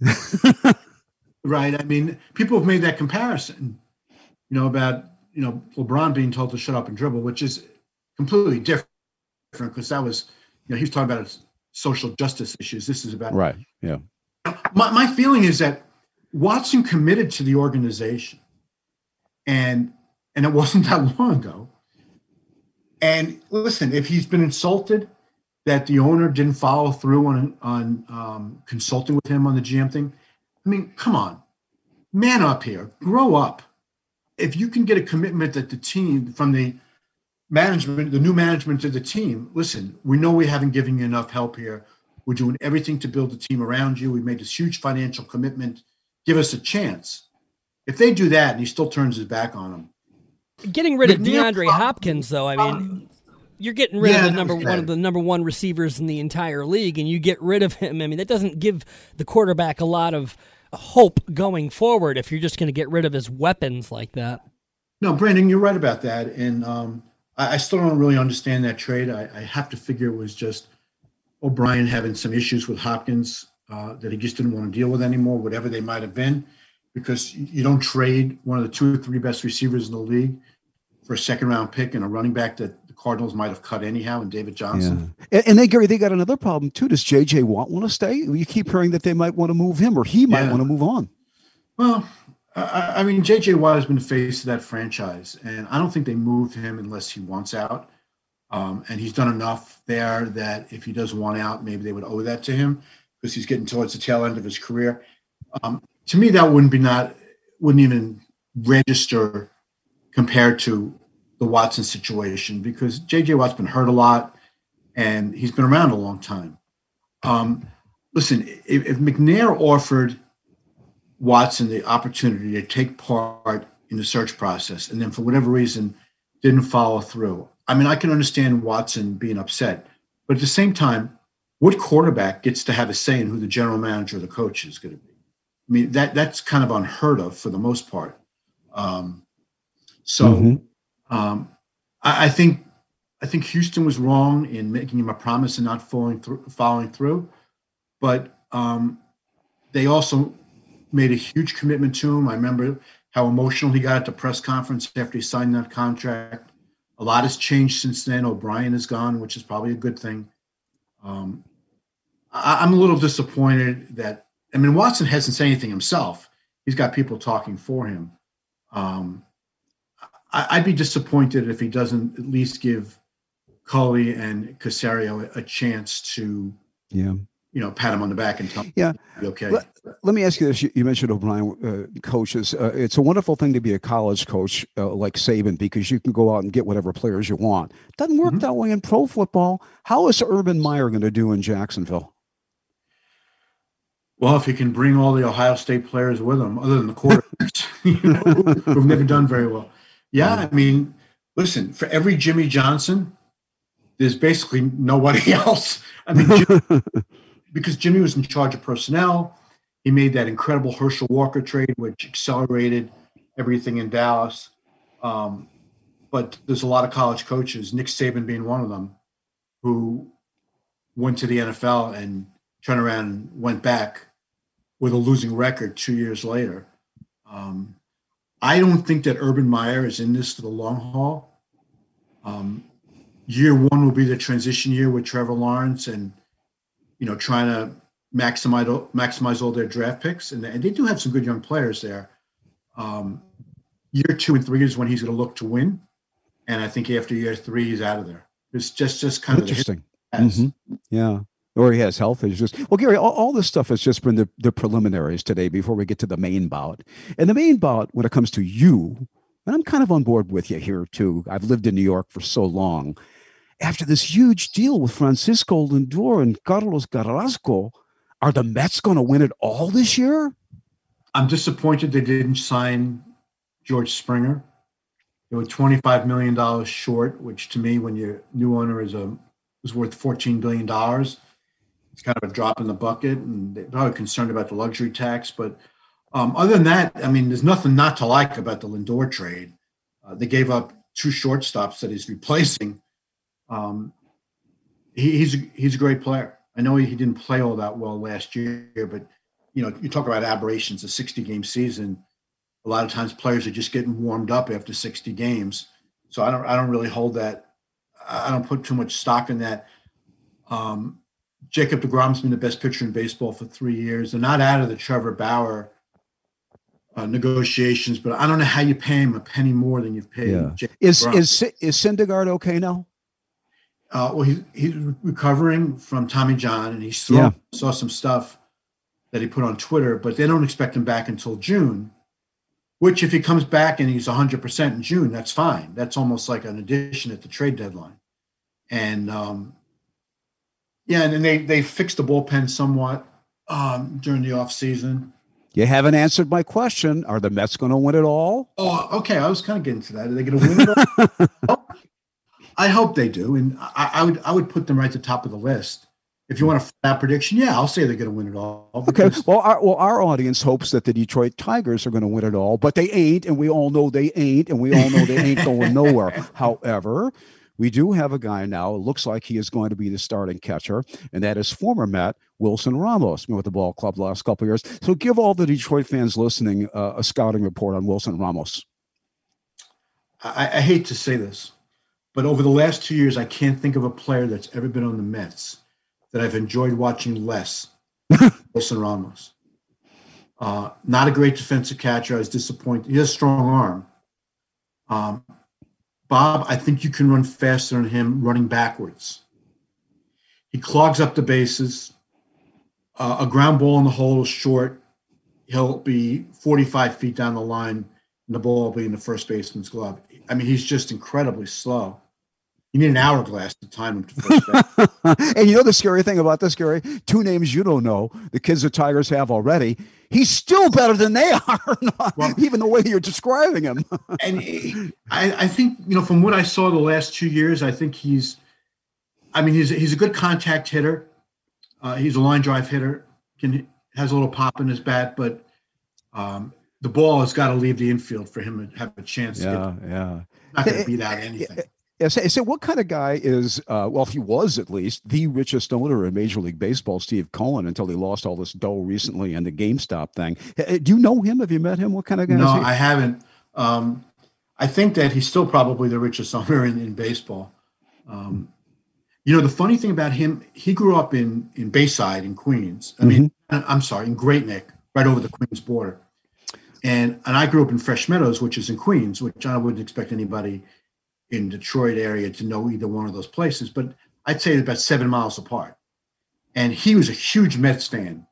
right. I mean, people have made that comparison, you know, about you know LeBron being told to shut up and dribble, which is completely different because that was you know he was talking about social justice issues. This is about right. Yeah. My my feeling is that Watson committed to the organization, and and it wasn't that long ago. And listen, if he's been insulted that the owner didn't follow through on on um, consulting with him on the GM thing, I mean, come on, man up here, grow up if you can get a commitment that the team from the management, the new management to the team, listen, we know we haven't given you enough help here. We're doing everything to build a team around you. We made this huge financial commitment. Give us a chance. If they do that and he still turns his back on them. Getting rid of DeAndre Hopkins, though, I mean, you're getting rid yeah, of the number one of the number one receivers in the entire league, and you get rid of him. I mean, that doesn't give the quarterback a lot of hope going forward if you're just going to get rid of his weapons like that. No, Brandon, you're right about that, and um, I, I, still don't really understand that trade. I, I, have to figure it was just O'Brien having some issues with Hopkins uh, that he just didn't want to deal with anymore, whatever they might have been, because you don't trade one of the two or three best receivers in the league for a second round pick and a running back that Cardinals might have cut anyhow, and David Johnson. Yeah. And, and then Gary, they got another problem too. Does JJ Watt want to stay? You keep hearing that they might want to move him, or he might yeah. want to move on. Well, I, I mean, JJ Watt has been the face of that franchise, and I don't think they move him unless he wants out. Um, and he's done enough there that if he does want out, maybe they would owe that to him because he's getting towards the tail end of his career. Um, to me, that wouldn't be not wouldn't even register compared to the Watson situation because J.J. Watt's been hurt a lot and he's been around a long time. Um, listen, if, if McNair offered Watson the opportunity to take part in the search process and then for whatever reason didn't follow through, I mean, I can understand Watson being upset, but at the same time, what quarterback gets to have a say in who the general manager or the coach is going to be? I mean, that that's kind of unheard of for the most part. Um, so mm-hmm. Um, I, I, think I think Houston was wrong in making him a promise and not following through. Following through, but um, they also made a huge commitment to him. I remember how emotional he got at the press conference after he signed that contract. A lot has changed since then. O'Brien is gone, which is probably a good thing. Um, I, am a little disappointed that I mean Watson hasn't said anything himself. He's got people talking for him. Um, I'd be disappointed if he doesn't at least give Culley and Caserio a chance to, yeah, you know, pat him on the back and tell him, yeah, okay. Let, let me ask you this: You, mentioned O'Brien uh, coaches. Uh, it's a wonderful thing to be a college coach uh, like Saban because you can go out and get whatever players you want. Doesn't work mm-hmm. that way in pro football. How is Urban Meyer going to do in Jacksonville? Well, if he can bring all the Ohio State players with him, other than the quarterbacks, you know, who've never done very well. Yeah, I mean, listen, for every Jimmy Johnson, there's basically nobody else. I mean, Jimmy, because Jimmy was in charge of personnel, he made that incredible Herschel Walker trade, which accelerated everything in Dallas. Um, but there's a lot of college coaches, Nick Saban being one of them, who went to the NFL and turned around and went back with a losing record two years later. Um, I don't think that Urban Meyer is in this for the long haul. Um, year one will be the transition year with Trevor Lawrence and you know trying to maximize maximize all their draft picks, and, and they do have some good young players there. Um, year two and three is when he's going to look to win, and I think after year three he's out of there. It's just just kind interesting. of interesting. Mm-hmm. Yeah. Or he has health issues. Well, Gary, all, all, this stuff has just been the, the preliminaries today before we get to the main bout. And the main bout, when it comes to you, and I'm kind of on board with you here too. I've lived in New York for so long. After this huge deal with Francisco Lindor and Carlos Carrasco, are the Mets going to win it all this year? I'm disappointed they didn't sign George Springer. They were $25 million short, which to me, when your new owner is a is worth $14 billion, it's kind of a drop in the bucket. And they're probably concerned about the luxury tax. But um, other than that, I mean, there's nothing not to like about the Lindor trade. Uh, they gave up two shortstops that he's replacing. Um, he, he's he's a great player. I know he didn't play all that well last year, but you know, you talk about aberrations, a 60 game season. A lot of times players are just getting warmed up after 60 games. So I don't I don't really hold that. I don't put too much stock in that. Um, Jacob DeGrom's been the best pitcher in baseball for three years. They're not out of the Trevor Bauer uh, negotiations, but I don't know how you pay him a penny more than you've paid. Yeah. is is is Syndergaard okay now? Uh, well, he's he's recovering from Tommy John, and he saw yeah. saw some stuff that he put on Twitter, but they don't expect him back until June. Which, if he comes back and he's 100% in June, that's fine. That's almost like an addition at the trade deadline. And um, yeah, and then they they fixed the bullpen somewhat um, during the off season. You haven't answered my question. Are the Mets going to win it all? Oh, okay. I was kind of getting to that. Are they going to win it all? I hope they do, and I, I, would I would put them right at the top of the list. If you want a flat prediction, yeah, I'll say they're going to win it all. Okay. Well, our, well, our audience hopes that the Detroit Tigers are going to win it all, but they ain't, and we all know they ain't, and we all know they ain't going nowhere. However, we do have a guy now. It looks like he is going to be the starting catcher, and that is former Met Wilson Ramos, been with the ball club the last couple years. So, give all the Detroit fans listening uh, a scouting report on Wilson Ramos. I, I hate to say this, but over the last two years, I can't think of a player that's ever been on the Mets that I've enjoyed watching less. Wilson Ramos. Uh, not a great defensive catcher. I was disappointed. He has a strong arm. Um, Bob, I think you can run faster than him running backwards. He clogs up the bases. Uh, a ground ball in the hole is short. He'll be 45 feet down the line, and the ball will be in the first baseman's glove. I mean, he's just incredibly slow. You need an hourglass to time him to first and you know the scary thing about this, Gary? Two names you don't know, the kids the Tigers have already. He's still better than they are, well, even the way you're describing him. and I, I think, you know, from what I saw the last two years, I think he's, I mean, he's, he's a good contact hitter. Uh, he's a line drive hitter, can has a little pop in his bat, but um, the ball has got to leave the infield for him to have a chance. Yeah, yeah. Not going to beat out anything. Yeah, so, so, what kind of guy is, uh, well, he was at least the richest owner in Major League Baseball, Steve Cohen, until he lost all this dough recently and the GameStop thing. Do you know him? Have you met him? What kind of guy no, I haven't. Um, I think that he's still probably the richest owner in, in baseball. Um, you know, the funny thing about him, he grew up in, in Bayside in Queens. I mean, mm-hmm. I'm sorry, in Great Neck, right over the Queens border. And, and I grew up in Fresh Meadows, which is in Queens, which I wouldn't expect anybody – in Detroit area to know either one of those places, but I'd say about seven miles apart. And he was a huge Mets fan.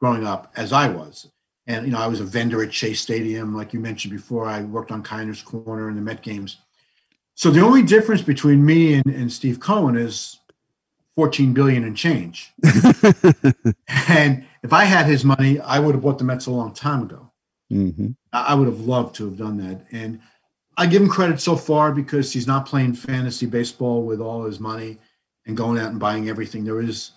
growing up as I was. And you know, I was a vendor at Shea Stadium, like you mentioned before. I worked on Kiner's Corner in the Met games. So the only difference between me and, and Steve Cohen is 14 billion and change. and if I had his money, I would have bought the Mets a long time ago. Mm-hmm. I would have loved to have done that. And I give him credit so far because he's not playing fantasy baseball with all his money and going out and buying everything. There is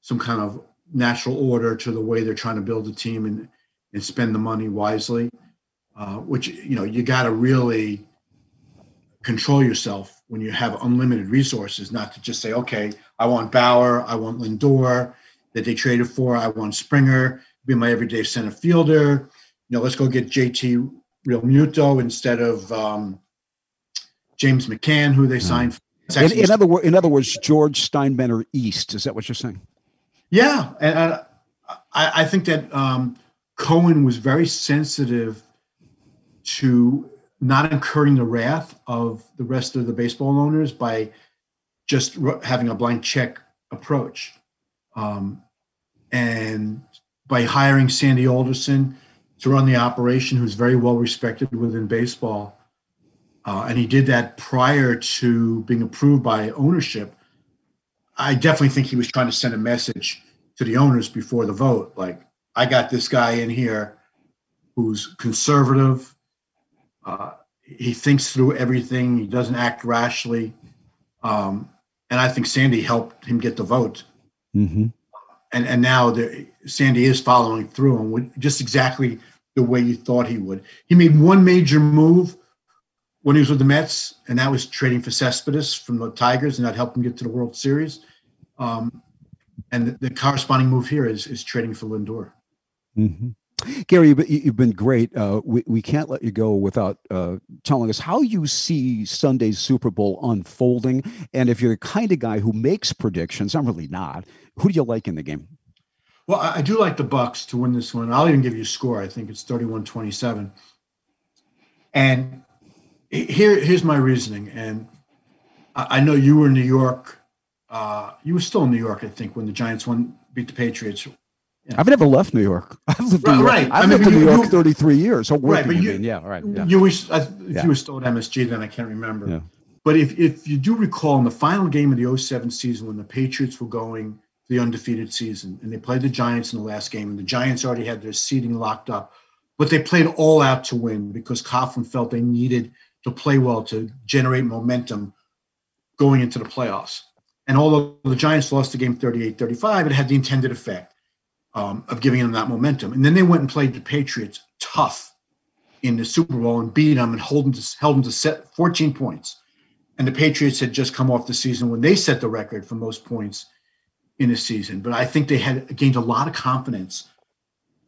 some kind of natural order to the way they're trying to build a team and, and spend the money wisely, uh, which, you know, you got to really control yourself when you have unlimited resources, not to just say, okay, I want Bauer, I want Lindor that they traded for, I want Springer, be my everyday center fielder. You know, let's go get JT Realmuto instead of um, James McCann, who they hmm. signed. In, in, other words, in other words, George Steinbrenner East. Is that what you're saying? Yeah, and I, I think that um, Cohen was very sensitive to not incurring the wrath of the rest of the baseball owners by just having a blank check approach, um, and by hiring Sandy Alderson to run the operation, who's very well respected within baseball. Uh, and he did that prior to being approved by ownership. I definitely think he was trying to send a message to the owners before the vote. Like, I got this guy in here who's conservative. Uh, he thinks through everything. He doesn't act rashly. Um, and I think Sandy helped him get the vote. Mm-hmm and and now the, Sandy is following through on just exactly the way you thought he would. He made one major move when he was with the Mets, and that was trading for Cespedes from the Tigers, and that helped him get to the World Series. Um, and the, the, corresponding move here is is trading for Lindor. Mm-hmm. Gary, you've been great. Uh, we, we can't let you go without uh, telling us how you see Sunday's Super Bowl unfolding. And if you're the kind of guy who makes predictions, I'm really not, who do you like in the game? Well, I do like the Bucks to win this one. I'll even give you a score. I think it's 31-27. And here, here's my reasoning. And I, know you were in New York. Uh, you were still in New York, I think, when the Giants won beat the Patriots. Yeah. I've never left New York. I've lived right, in New York. Right. I've I lived mean, in New York you, 33 years. So right, but you, yeah, right. Yeah. You was, uh, if yeah. you were still at MSG, then I can't remember. Yeah. But if, if you do recall in the final game of the 07 season when the Patriots were going the undefeated season, and they played the Giants in the last game, and the Giants already had their seating locked up, but they played all out to win because Coughlin felt they needed to play well to generate momentum going into the playoffs. And although the Giants lost the game 38 35, it had the intended effect um, of giving them that momentum. And then they went and played the Patriots tough in the Super Bowl and beat them and hold them to, held them to set 14 points. And the Patriots had just come off the season when they set the record for most points in a season, but I think they had gained a lot of confidence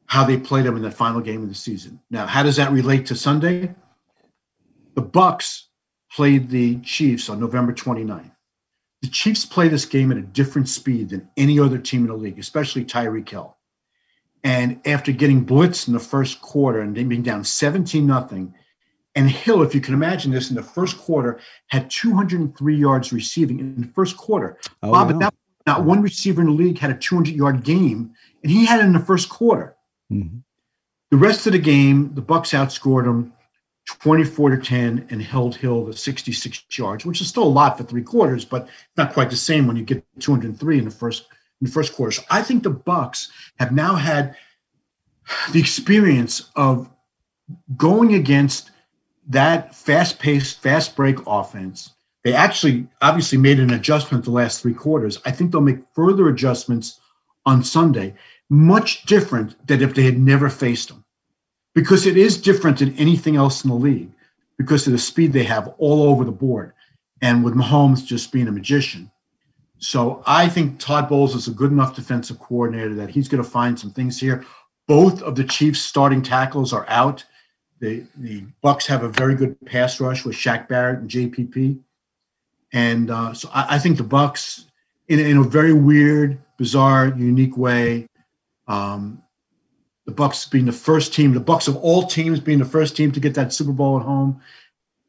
how they played them in that final game of the season. Now, how does that relate to Sunday? The Bucks played the Chiefs on November 29th. The Chiefs play this game at a different speed than any other team in the league, especially Tyreek Hill. And after getting blitzed in the first quarter and being down 17 nothing, and Hill, if you can imagine this, in the first quarter had 203 yards receiving in the first quarter. Oh, Bob, at that not one receiver in the league had a 200 yard game, and he had it in the first quarter. Mm-hmm. The rest of the game, the Bucks outscored him 24 to 10 and held Hill to 66 yards, which is still a lot for three quarters, but not quite the same when you get 203 in the first in the first quarter. So I think the Bucks have now had the experience of going against that fast-paced, fast break offense they actually obviously made an adjustment the last three quarters. I think they'll make further adjustments on Sunday, much different than if they had never faced them. Because it is different than anything else in the league because of the speed they have all over the board. And with Mahomes just being a magician. So I think Todd Bowles is a good enough defensive coordinator that he's going to find some things here. Both of the Chiefs' starting tackles are out. The the Bucks have a very good pass rush with Shaq Barrett and JPP. And uh, so I, I, think the Bucks, in, in a very weird, bizarre, unique way, um, the Bucks being the first team, the Bucks of all teams being the first team to get that Super Bowl at home.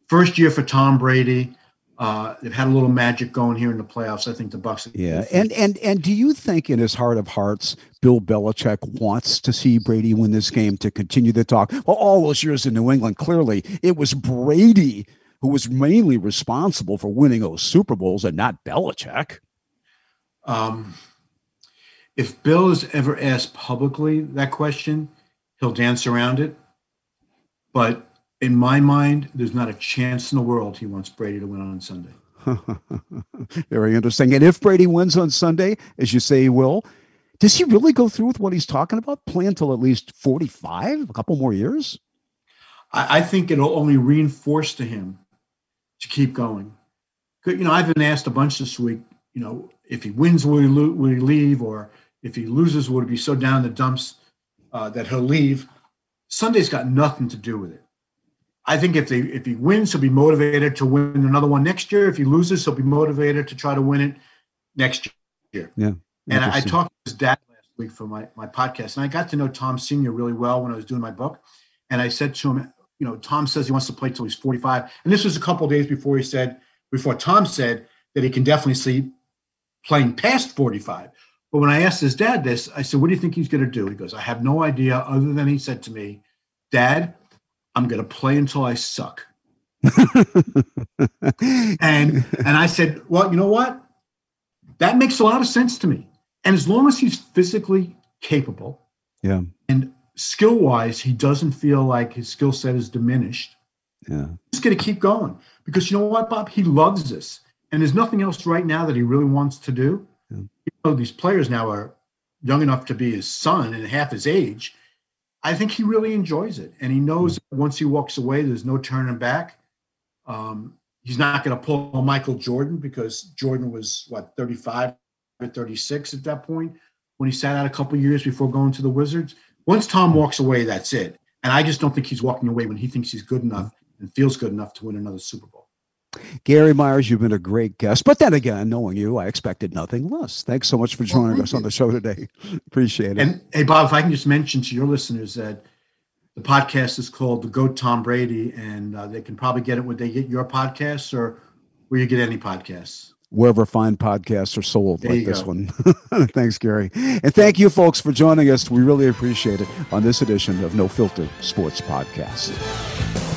First year for Tom Brady. Uh, they've had a little magic going here in the playoffs. I think the Bucks. Yeah, and and and do you think, in his heart of hearts, Bill Belichick wants to see Brady win this game to continue the talk? Well, all those years in New England, clearly it was Brady who was mainly responsible for winning those Super Bowls, and not Belichick. Um, if Bill is ever asked publicly that question, he'll dance around it. But in my mind, there's not a chance in the world he wants Brady to win on Sunday. Very interesting. And if Brady wins on Sunday, as you say he will, does he really go through with what he's talking about? Play until at least 45, a couple more years? I, I think it'll only reinforce to him to keep going. You know, I've been asked a bunch this week, you know, if he wins, will he, lo- will he leave? Or if he loses, will he be so down in the dumps uh, that he'll leave? Sunday's got nothing to do with it. I think if they if he wins, he'll be motivated to win another one next year. If he loses, he'll be motivated to try to win it next year. Yeah. And I, I talked to his dad last week for my, my podcast, and I got to know Tom Sr. really well when I was doing my book. And I said to him, you know, Tom says he wants to play till he's 45. And this was a couple days before he said, before Tom said that he can definitely see playing past 45. But when I asked his dad this, I said, What do you think he's going to do? He goes, I have no idea, other than he said to me, Dad, I'm going to play until I suck. and and I said, Well, you know what? That makes a lot of sense to me. And as long as he's physically capable, yeah, and skill wise, he doesn't feel like his skill set is diminished. Yeah, he's going to keep going because you know what, Bob? He loves this, and there's nothing else right now that he really wants to do. Yeah. You know, these players now are young enough to be his son and half his age. I think he really enjoys it, and he knows that once he walks away, there's no turning back. Um, he's not going to pull Michael Jordan because Jordan was what 35 or 36 at that point when he sat out a couple years before going to the Wizards. Once Tom walks away, that's it. And I just don't think he's walking away when he thinks he's good enough and feels good enough to win another Super Bowl. Gary Myers, you've been a great guest. But then again, knowing you, I expected nothing less. Thanks so much for joining well, us on the show today. Appreciate it. And hey, Bob, if I can just mention to your listeners that the podcast is called The Goat Tom Brady, and uh, they can probably get it when they get your podcasts or where you get any podcasts wherever fine podcasts are sold there like this go. one. Thanks, Gary. And thank you, folks, for joining us. We really appreciate it on this edition of No Filter Sports Podcast.